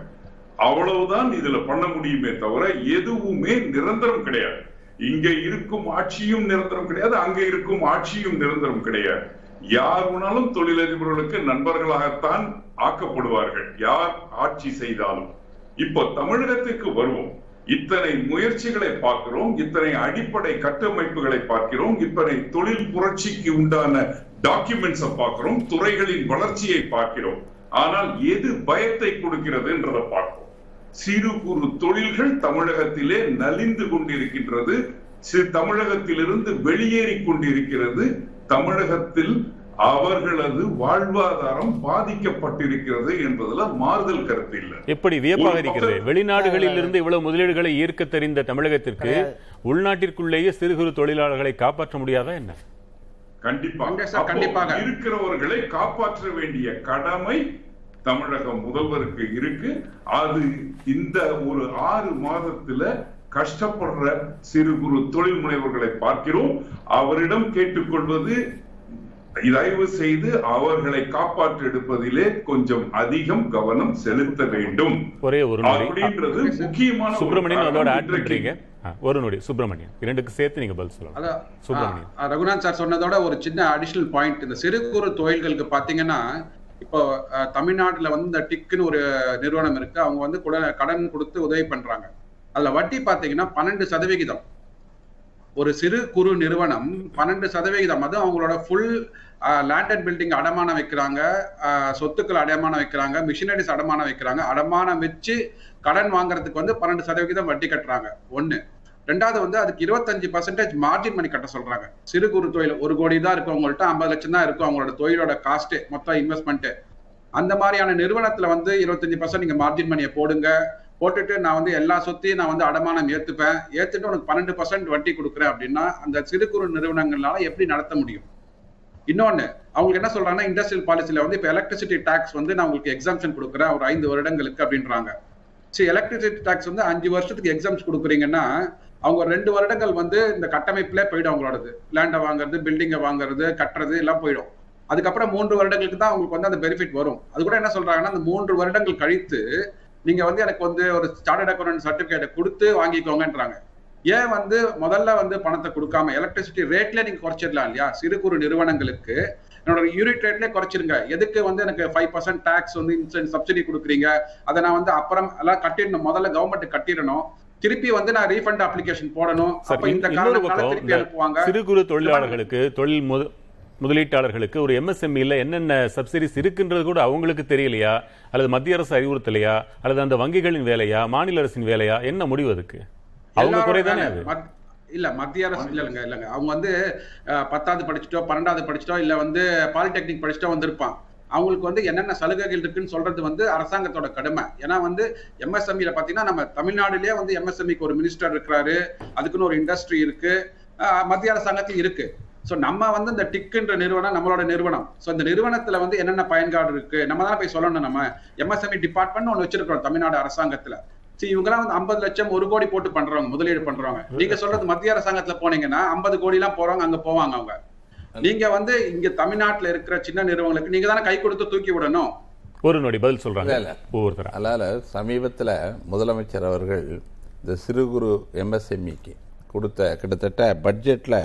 S4: அவ்வளவுதான் இதுல பண்ண முடியுமே தவிர எதுவுமே நிரந்தரம் கிடையாது. இங்க இருக்கும் ஆட்சியும் நிரந்தரம் கிடையாது அங்க இருக்கும் ஆட்சியும் நிரந்தரம் கிடையாது. யார் வேணாலும் தொழிலதிபர்களுக்கு நண்பர்களாகத்தான் ஆக்கப்படுவார்கள். யார் ஆட்சி செய்தாலும். இப்போ தமிழகத்துக்கு வருவோம். இத்தனை முயற்சிகளை பார்க்கிறோம் இத்தனை அடிப்படை கட்டமைப்புகளை பார்க்கிறோம் இத்தனை தொழில் புரட்சிக்கு உண்டான டாக்குமெண்ட்ஸை பார்க்கிறோம் துறைகளின் வளர்ச்சியை பார்க்கிறோம். ஆனால் எது பயத்தை கொடுக்கிறது என்றதை பார்க்கிறோம் சிறு குறு தொழில்கள் தமிழகத்திலே நலிந்து கொண்டிருக்கின்றது தமிழகத்திலிருந்து வெளியேறி கொண்டிருக்கிறது தமிழகத்தில் அவர்களது வாழ்வாதாரம் பாதிக்கப்பட்டிருக்கிறது என்பதுல மாறுதல் கருத்து இல்லை.
S2: எப்படி வியப்பாக இருக்கிறது? வெளிநாடுகளில் இருந்து இவ்வளவு முதலீடுகளை ஈர்க்க தெரிந்த தமிழகத்திற்கு உள்நாட்டிற்குள்ளேயே சிறு குறு தொழிலாளர்களை காப்பாற்ற முடியாதா என்ன?
S4: கண்டிப்பாக
S5: கண்டிப்பாக.
S4: இருக்கிறவர்களை காப்பாற்ற வேண்டிய கடமை தமிழக முதல்வருக்கு இருக்கு. அது இந்த ஒரு ஆறு மாதத்துல கஷ்டப்படுற சிறு குறு தொழில் முனைவர்களை பார்க்கிறோம். அவரிடம் கேட்டுக்கொள்வது தயவு செய்து அவர்களை காப்பாற்றி எடுப்பதிலே கொஞ்சம் அதிகம் கவனம் செலுத்த வேண்டும்.
S2: ஒரே ஒரு
S4: அப்படின்றது முக்கியமான
S2: சுப்பிரமணியன் அதோட. ஆட் பண்றீங்க. ஒரு நொடி. சுப்பிரமணியன். இரண்டுக்கு சேர்த்து நீங்க பதில் சொல்லலாம். சுப்பிரமணியன்.
S5: ரகுநாத் சார் சொன்னதோட ஒரு சின்ன அடிஷனல் பாயிண்ட் இந்த சிறு குறு தொழில்களுக்கு பாத்தீங்கன்னா இப்போ தமிழ்நாட்டுல வந்து இந்த டிக்குன்னு ஒரு நிறுவனம் இருக்கு. அவங்க வந்து குட- கடன் கொடுத்து உதவி பண்றாங்க. அதுல வட்டி பாத்தீங்கன்னா பன்னெண்டு சதவிகிதம். ஒரு சிறு குறு நிறுவனம் பன்னெண்டு சதவிகிதம். அதுவும் அவங்களோட ஃபுல் லேண்டட் பில்டிங் அடமானம் வைக்கிறாங்க. சொத்துக்கள் அடமானம் வைக்கிறாங்க. மிஷினரிஸ் அடமானம் வைக்கிறாங்க. அடமானம் வச்சு கடன் வாங்குறதுக்கு வந்து பன்னெண்டு சதவிகிதம் வட்டி கட்டுறாங்க. ஒன்னு ரெண்டாவது வந்து அதுக்கு இருபத்தஞ்சு பர்சன்டேஜ் மார்ஜின் பண்ணி கட்ட சொல்றாங்க. சிறு குறு தொழில் ஒரு கோடி தான் இருக்கும் அவங்கள்ட்ட ஐம்பது லட்சம் தான் இருக்கும் அவங்களோட தொழிலோட காஸ்ட் மொத்த இன்வெஸ்ட்மெண்ட் அந்த மாதிரியான நிறுவனத்துல வந்து இருபத்தஞ்சு பர்சன்ட் நீங்க மார்ஜின் மணியை போடுங்க. போட்டுட்டு நான் வந்து எல்லா சொத்தையும் நான் வந்து அடமானம் ஏத்துப்பேன். ஏத்துட்டு உனக்கு பன்னெண்டு பர்சன்ட் வட்டி கொடுக்குறேன் அப்படின்னா அந்த சிறு குறு நிறுவனங்களால எப்படி நடத்த முடியும்? இன்னொன்னு அவங்களுக்கு என்ன சொல்றாங்கன்னா இண்டஸ்ட்ரியல் பாலிசில வந்து இப்ப எலக்ட்ரிசிட்டி டாக்ஸ் வந்து நான் உங்களுக்கு எக்ஸாம்ஷன் கொடுக்குறேன் ஒரு ஐந்து வருடங்களுக்கு அப்படின்றாங்க. சரி எலக்ட்ரிசிட்டி டாக்ஸ் வந்து அஞ்சு வருஷத்துக்கு எக்ஸாம்ஸ் கொடுக்குறீங்கன்னா அவங்க ரெண்டு வருடங்கள் வந்து இந்த கட்டமைப்புல போயிடும் அவங்களோடது. லேண்டை வாங்குறது பில்டிங்கை வாங்குறது கட்டுறது எல்லாம் போயிடும். அதுக்கப்புறம் மூன்று வருடங்களுக்கு தான் அவங்களுக்கு வந்து அந்த பெனிஃபிட் வரும். அது கூட என்ன சொல்றாங்கன்னா அந்த மூன்று வருடங்கள் கழித்து நீங்க வந்து எனக்கு வந்து ஒரு ஸ்டாண்டர்ட் அக்கௌண்ட் சர்டிபிகேட்டை கொடுத்து வாங்கிக்கோங்கன்றாங்க. ஏன் வந்து முதல்ல வந்து பணத்தை கொடுக்காம எலக்ட்ரிசிட்டி ரேட்ல நீங்க குறைச்சிடலாம் இல்லையா? சிறு குறு நிறுவனங்களுக்கு என்னோட யூனிட் ரேட்ல குறைச்சிருங்க. எதுக்கு வந்து எனக்கு ஃபைவ் பர்சன்ட் டாக்ஸ் வந்து இன்சென்ட் சப்சிடி கொடுக்குறீங்க? அதை நான் வந்து அப்புறம் எல்லாம் கட்டிடணும். முதல்ல கவர்மெண்ட் கட்டிடணும். திருப்பி வந்து நான் ரீஃபண்ட் அப்ளிகேஷன் போடணும். அப்ப இந்த காரணத்தால திருப்பி அனுப்புவாங்க.
S2: சிறு குறு தொழிலாளர்களுக்கு தொழில் முத- முதலீட்டாளர்களுக்கு ஒரு எம்எஸ்எம்இல என்னென்ன சப்சிடிஸ் இருக்குன்றது கூட அவங்களுக்கு தெரியலையா? அல்லது மத்திய அரசு அறிவுறுத்தலையா? அல்லது அந்த வங்கிகளின் வேலையா? மாநில அரசின் வேலையா? என்ன முடிவு அதுக்கு? அவங்க
S5: இல்ல மத்திய அரசு இல்லைங்க இல்லைங்க அவங்க வந்து பத்தாவது படிச்சுட்டோ பன்னெண்டாவது படிச்சுட்டோ இல்ல வந்து பாலிடெக்னிக் படிச்சுட்டோ வந்திருப்பான். அவங்களுக்கு வந்து என்னென்ன சலுகைகள் இருக்குன்னு சொல்றது வந்து அரசாங்கத்தோட கடமை. ஏன்னா வந்து எம்எஸ்எம்இல பாத்தீங்கன்னா நம்ம தமிழ்நாடுலயே வந்து எம்எஸ்எம்இக்கு ஒரு மினிஸ்டர் இருக்கிறாரு. அதுக்குன்னு ஒரு இண்டஸ்ட்ரி இருக்கு. மத்திய அரசாங்கத்தில் இருக்கு. ஸோ நம்ம வந்து இந்த டிக்குன்ற நிறுவனம் நம்மளோட நிறுவனம். ஸோ இந்த நிறுவனத்துல வந்து என்னென்ன பயன்பாடு இருக்கு? நம்ம தான் போய் சொல்லணும் நம்ம. எம்எஸ்எம்இ டிபார்ட்மெண்ட் ஒன்று வச்சிருக்கிறோம் தமிழ்நாடு அரசாங்கத்துல. சரி இவங்கெல்லாம் வந்து ஐம்பது லட்சம் ஒரு கோடி போட்டு பண்றவங்க முதலீடு பண்றவங்க. நீங்க சொல்றது மத்திய அரசாங்கத்துல போனீங்கன்னா ஐம்பது கோடி எல்லாம் போறவங்க அங்க போவாங்க அவங்க. நீங்க வந்து இங்க தமிழ்நாட்டுல இருக்கிற சின்ன நிறுவனங்களுக்கு நீங்க தானே கை கொடுத்து தூக்கி விடணும்?
S2: ஒரு நொடி பதில் சொல்றாங்க.
S1: இல்ல, இல்ல.
S2: ஒவ்வொருத்தரா?
S1: அதனால் சமீபத்தில் முதலமைச்சர் அவர்கள் இந்த சிறு குறு எம்எஸ்எம்இக்கு கொடுத்த கிட்டத்தட்ட பட்ஜெட்டில்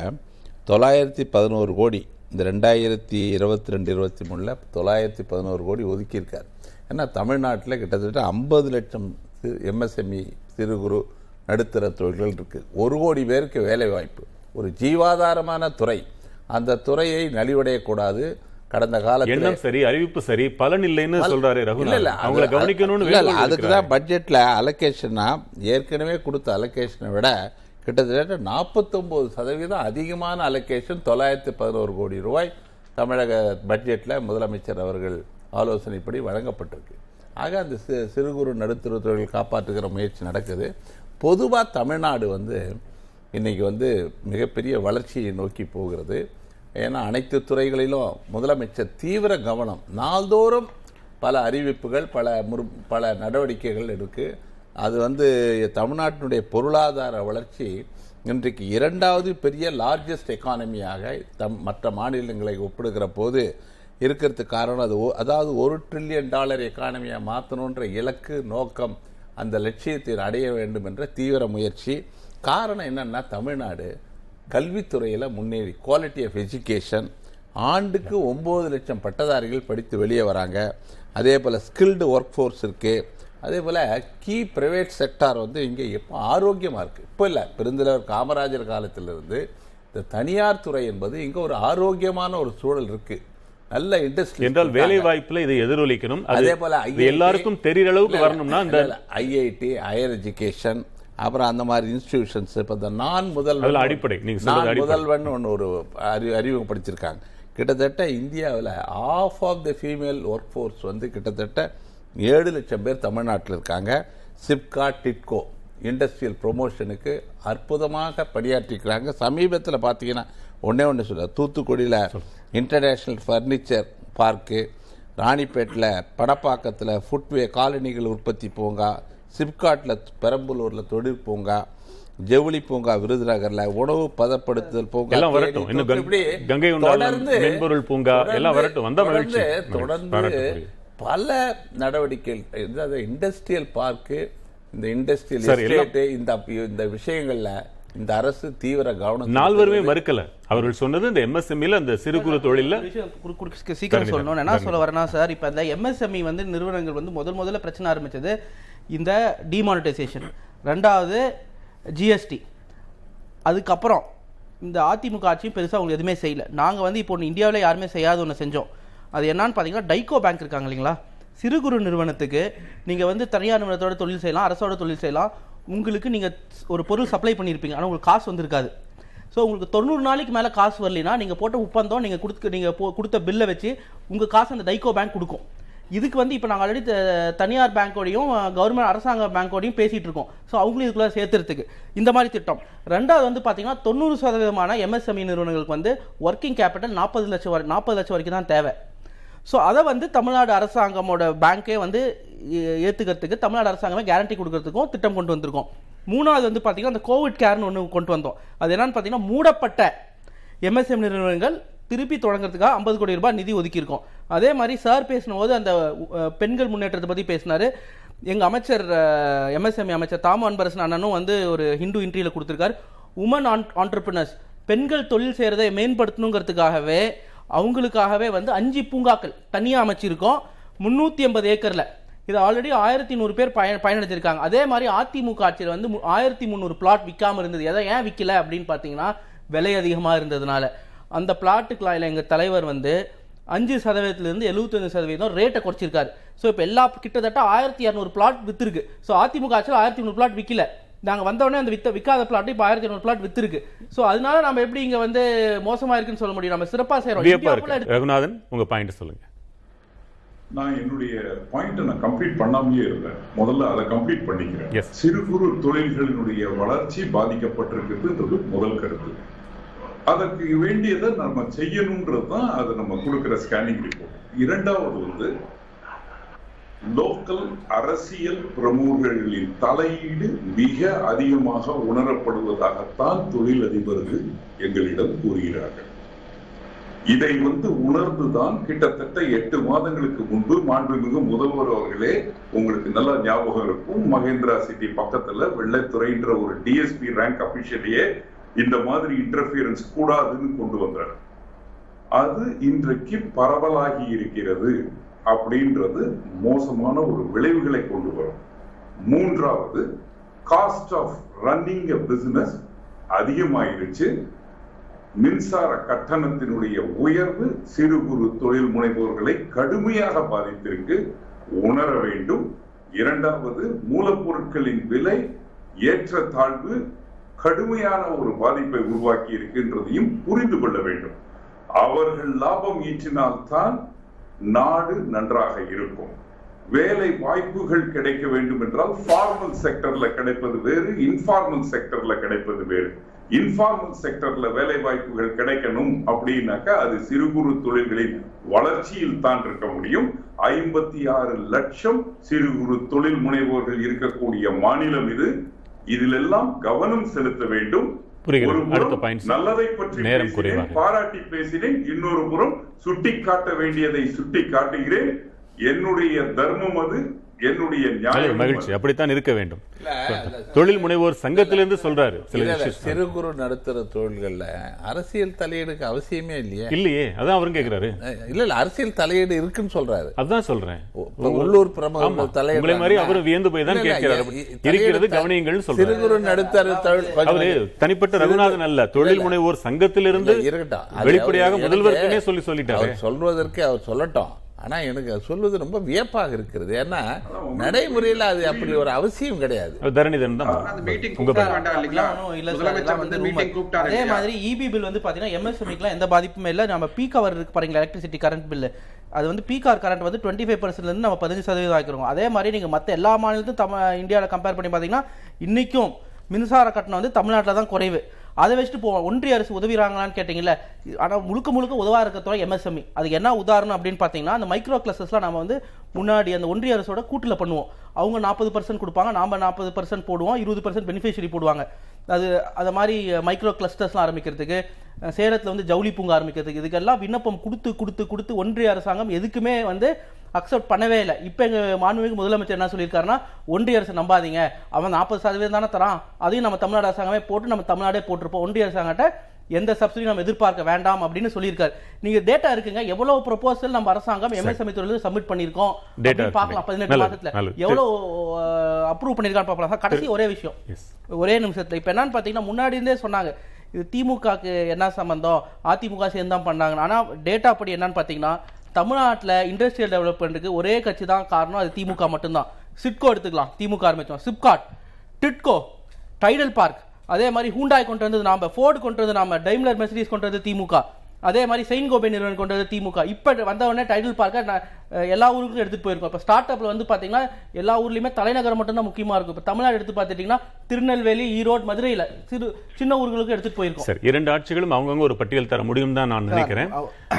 S1: தொள்ளாயிரத்தி பதினோரு கோடி இந்த ரெண்டாயிரத்தி இருபத்தி ரெண்டு இருபத்தி மூணில் தொள்ளாயிரத்தி பதினோரு கோடி ஒதுக்கியிருக்கார். ஏன்னா தமிழ்நாட்டில் கிட்டத்தட்ட ஐம்பது லட்சம் எம்எஸ்எம்இ சிறு குறு நடுத்தர தொழில்கள் இருக்குது ஒரு கோடி பேருக்கு வேலை வாய்ப்பு ஒரு ஜீவாதாரமான துறை. அந்த துறையை நலிவடையக்கூடாது. கடந்த காலத்தில்
S2: எண்ணம் சரி அறிவிப்பு சரி பலன் இல்லைன்னு சொல்றாரு
S1: அது-
S2: அவங்கள கவனிக்கணும்னு
S1: அதுக்கு. தான் பட்ஜெட்ல அலோகேஷனா ஏற்கனவே கொடுத்த அலோகேஷனை விட கிட்டத்தட்ட நாற்பத்தொன்பது சதவீதம் அதிகமான அலோகேஷன் தொள்ளாயிரத்தி பதினோரு கோடி ரூபாய் தமிழக பட்ஜெட்ல முதலமைச்சர் அவர்கள் ஆலோசனைப்படி வழங்கப்பட்டிருக்கு. ஆக அந்த சி- சிறு குறு நடுத்தர தொழில் காப்பாற்றுகிற முயற்சி நடக்குது. பொதுவாக தமிழ்நாடு வந்து இன்றைக்கி வந்து மிகப்பெரிய வளர்ச்சியை நோக்கி போகிறது. ஏன்னா அனைத்து துறைகளிலும் முதலமைச்சர் தீவிர கவனம். நாள்தோறும் பல அறிவிப்புகள் பல முறு பல நடவடிக்கைகள் இருக்குது அது வந்து தமிழ்நாட்டினுடைய பொருளாதார வளர்ச்சி இன்றைக்கு இரண்டாவது பெரிய லார்ஜஸ்ட் எக்கானமியாக தம் மற்ற மாநிலங்களை ஒப்பிடுகிற போது இருக்கிறதுக்கு காரணம் அது அதாவது ஒரு ட்ரில்லியன் டாலர் எக்கானமியாக மாற்றணுன்ற இலக்கு நோக்கம் அந்த லட்சியத்தை அடைய வேண்டும் என்ற தீவிர முயற்சி. காரணம் என்னென்னா தமிழ்நாடு கல்வித்துறையில் முன்னேறி குவாலிட்டி ஆஃப் எஜுகேஷன் ஆண்டுக்கு ஒம்பது லட்சம் பட்டதாரிகள் படித்து வெளியே வராங்க. அதே போல் ஸ்கில்டு ஒர்க் ஃபோர்ஸ் இருக்குது அதே போல் கீ ப்ரைவேட் செக்டார் வந்து இங்கே எப்போ ஆரோக்கியமாக இருக்குது இப்போ இல்லை பெருந்தலைவர் காமராஜர் காலத்திலிருந்து இந்த தனியார் துறை என்பது இங்கே ஒரு ஆரோக்கியமான ஒரு சூழல் இருக்குது நல்ல இண்டஸ்ட்ரி
S2: என்றால் வேலை வாய்ப்புல இதை எதிரொலிக்கணும். அது
S1: போல
S2: எல்லாருக்கும் தெரிகிற அளவுக்கு வரணும்னா இந்த
S1: ஐஐடி ஹையர் எஜுகேஷன் அப்புறம் அந்த மாதிரி இன்ஸ்டிடியூஷன்ஸ் இப்போ இந்த நான் முதல்வன்
S2: அடிப்படை.
S1: நான். முதல்வன் ஒன்று ஒரு அறி அறிமுகப்படுத்தியிருக்காங்க கிட்டத்தட்ட இந்தியாவில் of of the female work force வந்து கிட்டத்தட்ட ஏழு லட்சம் பேர் தமிழ்நாட்டில் இருக்காங்க. சிப்கா டிட்கோ இண்டஸ்ட்ரியல் ப்ரொமோஷனுக்கு அற்புதமாக பணியாற்றிக்கிறாங்க சமீபத்தில் பார்த்தீங்கன்னா ஒண்ணே ஒன்று சொல்ல தூத்துக்குடியில் இன்டர்நேஷ்னல் ஃபர்னிச்சர் பார்க்கு ராணிப்பேட்டில் படப்பாக்கத்தில் ஃபுட்வே காலனிகள் உற்பத்தி பூங்கா சிப்காட்டில் பெரம்பலூரில் தொழில் பூங்கா ஜவுளி பூங்கா விருதுநகர்ல உணவு பதப்படுத்துதல் பூங்கா
S2: எல்லாம் வரட்டும். இன்னும் கங்கை மென்பொருள் பூங்கா எல்லாம் வரட்டும். வந்தா மகிழ்ச்சி.
S1: தொடர்ந்து-. பல நடவடிக்கைகள் இண்டஸ்ட்ரியல் பார்க்கு இந்த இண்டஸ்ட்ரியல் இந்த இந்த விஷயங்கள்ல இந்த அரசு தீவிர கவனம்
S2: நால்வருமே. மறுக்கல. அவர்கள் சொன்னது இந்த எம்எஸ்எம்இல அந்த சிறு குறு தொழில்ல.
S3: ஒரு விஷயம் குறு- குறு- சீக்கிரம் சொல்லணும் என்ன. சொல்ல வரேன்னா சார் இப்போ இந்த எம்எஸ்எம்இ வந்து நிறுவனங்கள் வந்து முதல் முதல்ல பிரச்சனை ஆரம்பிச்சது இந்த டிமானிட்டைசேஷன் ரெண்டாவது ஜிஎஸ்டி அதுக்கப்புறம் இந்த அதிமுக ஆட்சியும் பெருசாக அவங்களுக்கு எதுவுமே செய்யல. நாங்கள் வந்து இப்போ ஒன்று இந்தியாவில் யாருமே செய்யாத ஒன்று செஞ்சோம். அது என்னன்னு பார்த்தீங்கன்னா டைகோ பேங்க் இருக்காங்க இல்லைங்களா? சிறு குறு நிறுவனத்துக்கு நீங்கள் வந்து தனியார் நிறுவனத்தோட தொழில் செய்யலாம் அரசோட தொழில் செய்யலாம். உங்களுக்கு நீங்கள் ஒரு பொருள் சப்ளை பண்ணியிருப்பீங்க ஆனால் உங்களுக்கு காசு வந்திருக்காது. ஸோ உங்களுக்கு தொண்ணூறு நாளைக்கு மேலே காசு வரலைன்னா நீங்கள் போட்ட ஒப்பந்தம் நீங்கள் கொடுத்து நீங்கள் போ கொடுத்த பில்லை வச்சு உங்கள் காசு அந்த டைகோ பேங்க் கொடுக்கும். இதுக்கு வந்து இப்போ நாங்கள் ஆல்ரெடி தனியார் பேங்க்கோடையும் கவர்மெண்ட் அரசாங்க பேங்க்கோடையும் பேசிகிட்டு இருக்கோம். ஸோ அவங்களும் இதுக்குள்ளே சேர்த்துறதுக்கு. இந்த மாதிரி திட்டம். ரெண்டாவது வந்து பார்த்தீங்கன்னா தொண்ணூறு சதவீதமான எம்எஸ்எம்இ நிறுவனங்களுக்கு வந்து ஒர்க்கிங் கேபிட்டல் நாற்பது லட்சம் வரை நாற்பது லட்சம் வரைக்கும் தான் தேவை. ஸோ அதை வந்து தமிழ்நாடு அரசாங்கமோட பேங்க்கே வந்து ஏற்றுக்கிறதுக்கு தமிழ்நாடு அரசாங்கமே கேரண்டி கொடுக்கறதுக்கும் திட்டம் கொண்டு வந்திருக்கோம். மூணாவது வந்து பார்த்தீங்கன்னா அந்த கோவிட் கேர்னு ஒன்று கொண்டு வந்தோம். அது என்னன்னு பார்த்தீங்கன்னா மூடப்பட்ட எம்எஸ்எம் நிறுவனங்கள் திருப்பி தொடங்குறதுக்காக ஐம்பது கோடி ரூபாய் நிதி ஒதுக்கியிருக்கோம். அதே மாதிரி சார் பேசினபோது அந்த பெண்கள் முன்னேற்றத்தை பற்றி பேசினார். எங்கள் அமைச்சர் எம்எஸ்எம்இ அமைச்சர் தாம அன்பரசன் அண்ணனும் வந்து ஒரு ஹிந்து இன்ட்ரியில் கொடுத்துருக்காரு. உமன் ஆன் ஆண்டர்பிரினர்ஸ் பெண்கள் தொழில் செய்கிறதை மேம்படுத்தணுங்கிறதுக்காகவே அவங்களுக்காகவே வந்து அஞ்சு பூங்காக்கள் தனியாக அமைச்சிருக்கோம். முந்நூற்றி எண்பது ஏக்கரில். இது ஆல்ரெடி ஆயிரத்தி நூறு பேர் பயன் பயனடைஞ்சிருக்காங்க. அதே மாதிரி அதிமுக ஆட்சியில் வந்து மு- ஆயிரத்தி முந்நூறு பிளாட் விற்காம இருந்தது. எதை ஏன் விற்கல அப்படின்னு பார்த்தீங்கன்னா விலை அதிகமாக இருந்ததுனால. அந்த பிளாட்டுக்குலாம் எங்கள் தலைவர் வந்து அஞ்சு சதவீதத்திலிருந்து எழுபத்தஞ்சு சதவீதம் ரேட்டை குறைச்சிருக்காரு. ஸோ இப்போ எல்லா கிட்டத்தட்ட ஆயிரத்தி இரநூறு பிளாட் விற்றுருக்கு ஸோ அதிமுக ஆட்சியில் ஆயிரத்தி நூறு பிளாட் விற்கல நாங்கள் வந்தோடனே அந்த வித்த விற்காத பிளாட் இப்போ ஆயிரத்தி இரநூறு பிளாட் வித்துருக்கு. ஸோ அதனால நம்ம எப்படி இங்கே வந்து மோசமாக இருக்குன்னு சொல்ல முடியும்? நம்ம சிறப்பாக செய்கிறோம்
S2: ரகுநாதன் உங்க பாயிண்ட் சொல்லுங்க.
S4: நான் என்னுடைய பாயிண்ட்டை நான் கம்ப்ளீட் பண்ணாமயே இருந்தேன். முதல்ல அதை கம்ப்ளீட் பண்ணிக்கிறேன்.
S2: Yes.
S4: சிறு குறு தொழில்களினுடைய வளர்ச்சி பாதிக்கப்பட்டிருக்குதுன்றது முதல் கருத்து. அதற்கு வேண்டியதை நம்ம செய்யணும்ன்றது தான் அது நம்ம கொடுக்கிற ஸ்கேனிங் ரிப்போர்ட் இரண்டாவது வந்து லோக்கல் அரசியல் பிரமுகர்களின் தலையீடு மிக அதிகமாக உணரப்படுவதாகத்தான் தொழிலதிபர்கள் எங்களிடம் கூறுகிறார்கள். இதை வந்து உணர்ந்துதான் கிட்டத்தட்ட எட்டு மாதங்களுக்கு முன்பு மாண்புமிகு முதல்வர் அவர்களே உங்களுக்கு நல்ல ஞாபகம் இருக்கும். மகேந்திரா சிட்டி பக்கத்துல வெள்ளைத்துறைன்ற ஒரு டிஎஸ்பி ரேங்க் அபிஷியலையே இந்த மாதிரி இன்டர்பியரன்ஸ் கூடாதுன்னு கொண்டு வந்தார். அது இன்றைக்கு பரவலாகி இருக்கிறது. அப்படின்றது மோசமான ஒரு விளைவுகளை கொண்டு வரும். மூன்றாவது cost of running a business அதிகமாயிருச்சு மின்சார கட்டணத்தினுடைய உயர்வு சிறு குறு தொழில் முனைவோர்களை கடுமையாக பாதித்திருக்கு. உணர வேண்டும். இரண்டாவது மூலப்பொருட்களின் விலை ஏற்ற தாழ்வு கடுமையான ஒரு பாதிப்பை உருவாக்கி இருக்கின்றதையும் புரிந்து கொள்ள வேண்டும். அவர்கள் லாபம் ஈற்றினால்தான் நாடு நன்றாக இருக்கும். வேலை வாய்ப்புகள் கிடைக்க வேண்டும் என்றால் ஃபார்மல் செக்டர்ல கிடைப்பது வேறு இன்ஃபார்மல் செக்டர்ல கிடைப்பது வேறு. இன்ஃபார்மல் செக்டர்ல வேலை வாய்ப்புகள் கிடைக்கணும் அப்படின்னாக்கா அது சிறு குறு தொழில்களின் வளர்ச்சியில் தான் இருக்க முடியும். ஐம்பத்தி ஆறு லட்சம் சிறு குறு தொழில் முனைவோர்கள் இருக்கக்கூடிய மாநிலம் இது. இதிலெல்லாம் கவனம் செலுத்த வேண்டும். நல்லதை பற்றி
S2: நேரம் குறைவாக.
S4: பாராட்டி பேசினேன் இன்னொரு புறம் சுட்டி காட்ட வேண்டியதை சுட்டி காட்டுகிறேன் என்னுடைய தர்மம் அது என்னுடைய நியாயம்
S2: மகிழ்ச்சி. அப்படித்தான் இருக்க வேண்டும் தொழில் முனைவோர் சங்கத்திலிருந்து சொல்றாரு சில.
S1: சிறு குறு நடுத்தர தொழில்கள்ல அரசியல் தலையீடுக்கு அவசியமே இல்லையே
S2: இல்லையே அதான் அவரும் கேக்குறாரு
S1: இல்ல இல்ல அரசியல் தலையீடு இருக்குன்னு சொல்றாரு
S2: அதான் சொல்றேன்
S1: உள்ளூர். பிரமுகர்கள்.
S2: உங்களை மாதிரி அவரும் வியந்து போய் தான் கேட்கிறாரு. இருக்கிறது
S1: தலையிட-
S2: கவனியுங்கள்னு சொல்றாரு.
S1: சிறு குறு நடுத்தர தொழில்
S2: அவரு தனிப்பட்ட ரகுநாதன் அல்ல தொழில் முனைவோர் சங்கத்திலிருந்து
S1: இருக்கட்டும்.
S2: வெளிப்படையாக
S1: அவர் எனக்கு-
S2: சொல்லி சொல்லிட்டாரு
S1: அவர் சொல்வதற்கு அவர் சொல்லட்டும் ஆனா எனக்கு அது சொல்வது ரொம்ப வியப்பாக இருக்கிறது. ஏன்னா நடைமுறையில் அது அப்படி ஒரு அவசியம் கிடையாது.
S3: அதே? மாதிரி இபி பில் வந்து பாத்தீங்கன்னா எம்எஸ்எம்இக்குலாம் எந்த பாதிப்புமே இல்ல. நம்ம பீக் அவர் இருக்கு பாருங்க எலக்ட்ரிசிட்டி கரண்ட் பில் அது வந்து பீக் ஆர் கரண்ட் வந்து டுவெண்ட்டி ஃபைவ் இருந்து நம்ம பதினஞ்சு சதவீதம் ஆக்கிருக்கோம். அதே மாதிரி நீங்க மத்த எல்லா மாநிலத்தையும் தம இந்தியாவில் கம்பேர் பண்ணி பாத்தீங்கன்னா இன்னைக்கும் மின்சார கட்டணம் வந்து தமிழ்நாட்டில் தான் குறைவு. அதை வச்சுட்டு போ ஒன்றிய அரசு உதவிறாங்களான்னு கேட்டிங்கல்ல ஆனால் முழுக்க முழுக்க உதவா இருக்கிற எம்எஸ்எம்இ அதுக்கு என்ன உதாரணம் அப்படின்னு பார்த்தீங்கன்னா அந்த மைக்ரோ கிளஸ்டர்ஸ்லாம் நம்ம வந்து முன்னாடி அந்த ஒன்றிய அரசோட கூட்டில் பண்ணுவோம். அவங்க நாற்பது பர்சன்ட் கொடுப்பாங்க நாம் நாற்பது பர்சன்ட் போடுவோம் இருபது பர்சன்ட் பெனிஃபிஷரி போடுவாங்க. அது அது மாதிரி மைக்ரோ கிளஸ்டர்ஸ்லாம் ஆரம்பிக்கிறதுக்கு சேலத்தில் வந்து ஜவுளி பூங்கா ஆரம்பிக்கிறதுக்கு இதுக்கெல்லாம் விண்ணப்பம் கொடுத்து கொடுத்து கொடுத்து ஒன்றிய அரசாங்கம் எதுக்குமே வந்து அக்செப்ட் பண்ணவே இல்லை. இப்போ எங்க மாண்புமிகு முதலமைச்சர் என்ன சொல்லியிருக்காருன்னா ஒன்றிய அரசு நம்பாதீங்க. அவன் நாற்பது சதவீதம் தானே தரான். அதையும் நம்ம தமிழ்நாடு அரசாங்கமே போட்டு நம்ம தமிழ்நாடே போட்டிருப்போம். ஒன்றிய அரசாங்கட்ட எந்த சப்சிடி நம்ம எதிர்பார்க்க வேண்டாம் அப்படின்னு சொல்லியிருக்காரு. நீங்க டேட்டா இருக்குங்க. எவ்வளவு ப்ரொபோசல் நம்ம அரசாங்கம் எம்எஸ்எம்இ துறையில சப்மிட் அப்படின்னு பார்க்கலாம். பதினெட்டு மாசத்துல.
S2: நல்லது.
S3: எவ்வளவு அப்ரூவ் பண்ணிருக்கான்னு பார்க்கலாம். கடைசி ஒரே விஷயம். ஒரே நிமிஷத்துல. இப்ப என்னன்னு பாத்தீங்கன்னா முன்னாடி இருந்தே சொன்னாங்க. இது திமுகக்கு என்ன சம்பந்தம்? அதிமுக சேர்ந்து தான் பண்ணாங்க ஆனா டேட்டா படி என்னன்னு பாத்தீங்கன்னா தமிழ்நாட்டில் இண்டஸ்ட்ரியல் டெவலப்மெண்ட்டுக்கு ஒரே கட்சி தான் காரணம் அது திமுக மட்டும்தான். சிட்கோ எடுத்துக்கலாம். திமுக ஆரம்பிச்சோம். சிப்காட் டிட்கோ டைடல் பார்க் அதே மாதிரி ஹூண்டாய் கொண்டு வந்தது நாம் ஃபோர்டு கொண்டு வந்து நாம டைம்லர் மெர்சிடிஸ் கொண்டு வந்து திமுக. அதே மாதிரி செயின் கோபே நிறுவனம் கொண்டு வந்தது திமுக. இப்ப வந்த உடனே டைடல் பார்க்க எல்லா ஊருக்கும் எடுத்துட்டு போயிருக்கோம். இப்ப ஸ்டார்ட் அப்ல வந்து பாத்தீங்கன்னா எல்லா ஊர்லயுமே தலைநகரம் மட்டும் தான் முக்கியமா இருக்கும். இப்ப தமிழ்நாடு எடுத்து பார்த்துட்டீங்கன்னா திருநெல்வேலி ஈரோடு மதுரையில சிறு சின்ன ஊர்களுக்கு எடுத்துட்டு போயிருக்கோம்.
S2: சரி இரண்டு ஆட்சிகளும் அவங்கவங்க ஒரு பட்டியல் தர முடியும் தான் நான் நினைக்கிறேன்.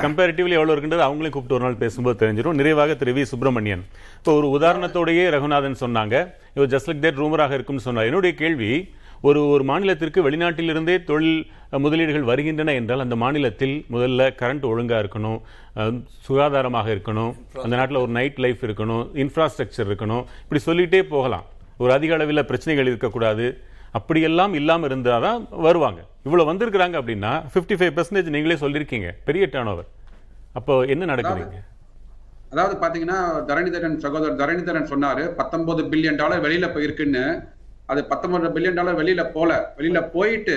S2: கம்பேரிட்டிவ்லி எவ்வளவு இருக்குன்றது அவங்களையும் கூப்பிட்டு ஒரு நாள் பேசும்போது தெரிஞ்சிடும் நிறைவாக திரு வி. சுப்பிரமணியன். இப்போ ஒரு உதாரணத்தோடையே ரகுநாதன் சொன்னாங்க. இது ஜஸ்ட் லைக் தேட் ரூமராக இருக்கும்னு சொன்னார். என்னுடைய கேள்வி ஒரு ஒரு மாநிலத்திற்கு வெளிநாட்டிலிருந்தே தொழில் முதலீடுகள் வருகின்றன என்றால் அந்த மாநிலத்தில் முதல்ல கரண்ட் ஒழுங்கா இருக்கணும் சுகாதாரமாக இருக்கணும் அந்த நாட்டில் ஒரு நைட் லைஃப் இருக்கணும் இன்ஃப்ராஸ்ட்ரக்சர் இருக்கணும். இப்படி சொல்லிட்டே போகலாம். ஒரு அதிக அளவில் பிரச்சனைகள் இருக்கக்கூடாது. அப்படியெல்லாம் இல்லாம இருந்தாதான் வருவாங்க. இவ்வளவு வந்திருக்கிறாங்க அப்படின்னா 55% ஃபைவ் பர்சன்டேஜ் நீங்களே சொல்லியிருக்கீங்க பெரிய டேர்ன் ஓவர் அப்போ என்ன நடக்குதுங்க
S5: அதாவது பாத்தீங்கன்னா தரணிதரன் சகோதரர் தரணிதரன் சொன்னாரு பத்தொன்பது பில்லியன் டாலர் வெளியில போயிருக்குன்னு. அது பத்தொன்பது பில்லியன் டாலர் வெளியில போல. வெளியில போயிட்டு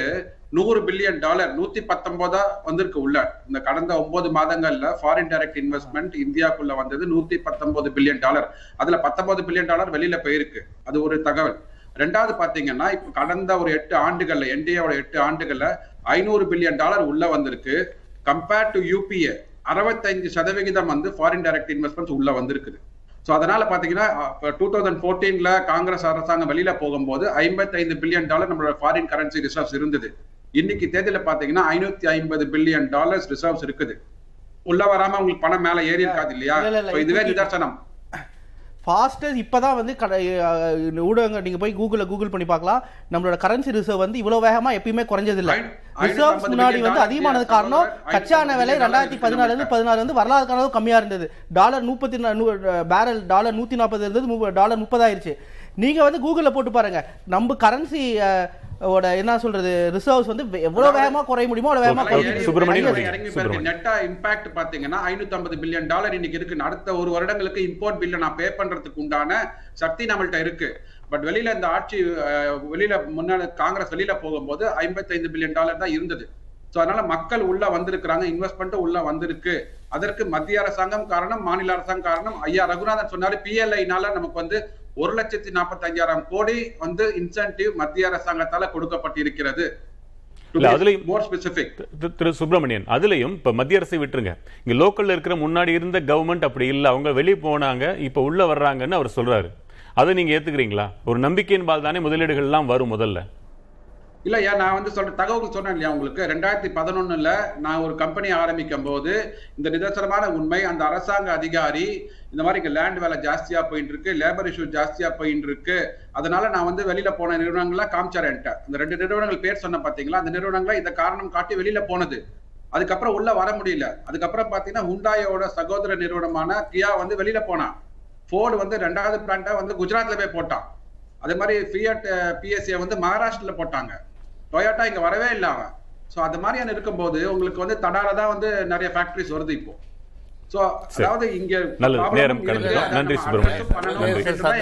S5: நூறு பில்லியன் டாலர் நூத்தி பத்தொன்பதா வந்திருக்கு உள்ள. இந்த கடந்த ஒன்பது மாதங்கள்ல ஃபாரின் டைரக்ட் இன்வெஸ்ட்மெண்ட் இந்தியாக்குள்ள வந்தது நூத்தி பத்தொன்பது பில்லியன் டாலர் அதுல பத்தொன்பது பில்லியன் டாலர் வெளியில போயிருக்கு. அது ஒரு தகவல். ரெண்டாவது பாத்தீங்கன்னா இப்ப கடந்த ஒரு எட்டு ஆண்டுகள்ல என்டிஏவோட எட்டு ஆண்டுகள்ல ஐநூறு பில்லியன் டாலர் உள்ள வந்திருக்கு. கம்பேர்ட் டு யூபிஏ அறுபத்தைந்து சதவிகிதம் வந்து ஃபாரின் டைரக்ட் இன்வெஸ்ட்மெண்ட்ஸ் உள்ள வந்திருக்குது. ஸோ அதனால பாத்தீங்கன்னா டூ தௌசண்ட் ஃபோர்டீன்ல காங்கிரஸ் அரசாங்கம் வெளியில போகும்போது ஐம்பத்தைந்து பில்லியன் டாலர் நம்மளோட ஃபாரின் கரன்சி ரிசர்வ்ஸ் இருந்தது. இன்னைக்கு தேதியில பாத்தீங்கன்னா ஐநூத்தி ஐம்பது பில்லியன் டாலர்ஸ் ரிசர்வ்ஸ் இருக்குது. உள்ள வராம உங்களுக்கு பணம் மேல ஏறி இருக்காது இல்லையா இதுவே நிதர்சனம்.
S3: ஃபாஸ்டஸ்ட் இப்பதான் வந்து கடை ஊடகங்கள் நீங்க போய் கூகுளில் கூகுள் பண்ணி பார்க்கலாம். நம்மளோட கரன்சி ரிசர்வ் வந்து இவ்வளவு வேகமா எப்பயுமே குறைஞ்சது இல்ல
S5: ஐநூ-
S3: ரிசர்வ்ஸ் முன்னாடி வந்து அதிகமானது காரணம்
S5: ஐநூத்தி
S3: கச்சா
S5: ஐம்பது
S3: எண்ணெய் விலை ரெண்டாயிரத்தி
S5: dollars
S3: பதினாலுல இருந்து பதினாறு வந்து வரலாறு காலம் கம்மியா இருந்தது. டாலர் முப்பத்தி பேரல் டாலர் நூத்தி நாற்பது இருந்தது டாலர் முப்பதாயிருச்சு. நீங்க வந்து கூகுள்ல போட்டு பாருங்க. நம்ம கரன்சி ஓட என்ன சொல்றது ரிசர்வ்ஸ் வந்து எவ்வளவு வேகமா குறைய முடியுமோ அவ்வளவு வேகமா.
S2: சுப்பிரமணியன்.
S5: நெட்டா இம்பாக்ட் பாத்தீங்கன்னா 550 பில்லியன் டாலர் இன்னைக்கு இருக்கு. அடுத்த ஒரு வருடங்களுக்கு இம்போர்ட் பில்ல நான் பே பண்றதுக்கு உண்டான சக்தி நம்மள்ட்ட இருக்கு. பட் வெளியில இந்த ஆட்சி அஹ், வெளியில முன்னாடி காங்கிரஸ் வெளியில போகும்போது 55 பில்லியன் டாலர் தான் இருந்தது. சோ அதனால மக்கள் உள்ள வந்திருக்கிறாங்க இன்வெஸ்ட்மெண்ட் உள்ள வந்திருக்கு. அதற்கு மத்திய அரசாங்கம் காரணம் மாநில அரசாங்கம் காரணம். ஐயா ரகுநாதன் சொன்னாரு பிஎல்ஐனால நமக்கு வந்து ஒரு லட்சத்தி நாற்பத்தஞ்சாயிரம் கோடி வந்து இன்சென்டிவ் மத்திய அரசாங்கத்தால கொடுக்கப்பட்டிருக்கிறது.
S2: இல்ல, அதுலயும்
S5: மோர் ஸ்பெசிபிக்
S2: திரு- திரு சுப்பிரமணியன் அதுலயும் இப்ப மத்திய அரசை விட்டுருங்க. இங்க லோக்கல்ல இருக்கிற முன்னாடி இருந்த கவர்மெண்ட் அப்படி இல்ல அவங்க வெளியே போனாங்க இப்ப உள்ள வர்றாங்கன்னு அவர் சொல்றாரு. அதை நீங்க ஏத்துக்கிறீங்களா? ஒரு நம்பிக்கையின் பால் தானே முதலீடுகள் எல்லாம் வரும் முதல்ல.
S5: இல்லையா நான் வந்து சொல்ற தகவல் சொன்னேன் இல்லையா உங்களுக்கு? ரெண்டாயிரத்தி பதினொன்னுல நான் ஒரு கம்பெனி ஆரம்பிக்கும் போது இந்த நிதர்சனமான உண்மை அந்த அரசாங்க அதிகாரி இந்த மாதிரி இங்க லேண்ட் வேலை ஜாஸ்தியா போயிட்டு இருக்கு லேபர் இஷ்யூ ஜாஸ்தியா போயிட்டு இருக்கு அதனால நான் வந்து வெளியில போன நிறுவனங்கள்லாம் காமிச்சார் என்கிட்ட. இந்த ரெண்டு நிறுவனங்கள் பேர் சொன்ன பாத்தீங்களா அந்த நிறுவனங்களை இந்த காரணம் காட்டி வெளியில போனது. அதுக்கப்புறம் உள்ள வர முடியல. அதுக்கப்புறம் பாத்தீங்கன்னா ஹுண்டாயோட சகோதர நிறுவனமான கியா வந்து வெளியில போனான் ஃபோர்டு வந்து ரெண்டாவது பிளான்ட்டை வந்து குஜராத்ல போய் போட்டான். அதே மாதிரி ஃபியட் பிஎஸ்சியை வந்து மகாராஷ்டிரல போட்டாங்க. டொயோட்டா இங்க வரவே இல்லை அவன் ஸோ அது மாதிரியான இருக்கும்போது உங்களுக்கு வந்து தடால தான் வந்து நிறைய ஃபேக்டரிஸ் வருது இப்போ. ஸோ அதாவது இங்க
S2: நேரம் நன்றி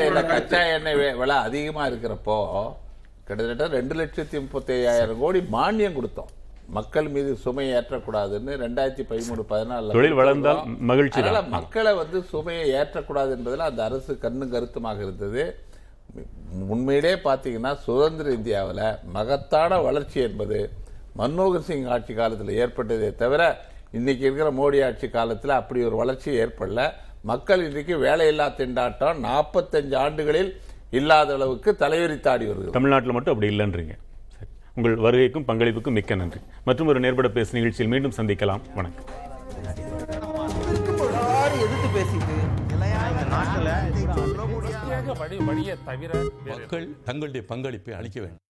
S5: என்னோட
S1: கச்சா. எண்ணெய் விலை அதிகமா இருக்கிறப்போ கிட்டத்தட்ட ரெண்டு லட்சத்தி முப்பத்தி ஐயாயிரம் கோடி மானியம் கொடுத்தோம். மக்கள் மீது சுமையை ஏற்றக்கூடாதுன்னு ரெண்டாயிரத்தி பதிமூணு பதினாலுல
S2: தொழில் வளர்ந்தால். மகிழ்ச்சி
S1: மக்களை வந்து சுமையை ஏற்றக்கூடாது என்பதில் அந்த அரசு கண்ணும் கருத்துமாக இருந்தது. உண்மையிலே பார்த்தீங்கன்னா சுதந்திர இந்தியாவில் மகத்தான வளர்ச்சி என்பது மன்மோகன் சிங் ஆட்சி காலத்தில் ஏற்பட்டதே தவிர இன்றைக்கி இருக்கிற மோடி ஆட்சி காலத்தில் அப்படி ஒரு வளர்ச்சி ஏற்படல. மக்கள் இன்றைக்கு வேலையில்லா திண்டாட்டம் நாற்பத்தஞ்சு ஆண்டுகளில் இல்லாத அளவுக்கு தலைவரித்தாடி வருது.
S2: தமிழ்நாட்டில் மட்டும் அப்படி இல்லைன்றீங்க. சரி. உங்கள் வருகைக்கும் பங்களிப்புக்கும் மிக்க நன்றி. மற்றும் ஒரு நேர்பட பேசு நிகழ்ச்சியில் மீண்டும் சந்திக்கலாம். வணக்கம்.
S6: வழியை தவிர
S7: மக்கள் தங்களுடைய பங்களிப்பை அளிக்க வேண்டும்.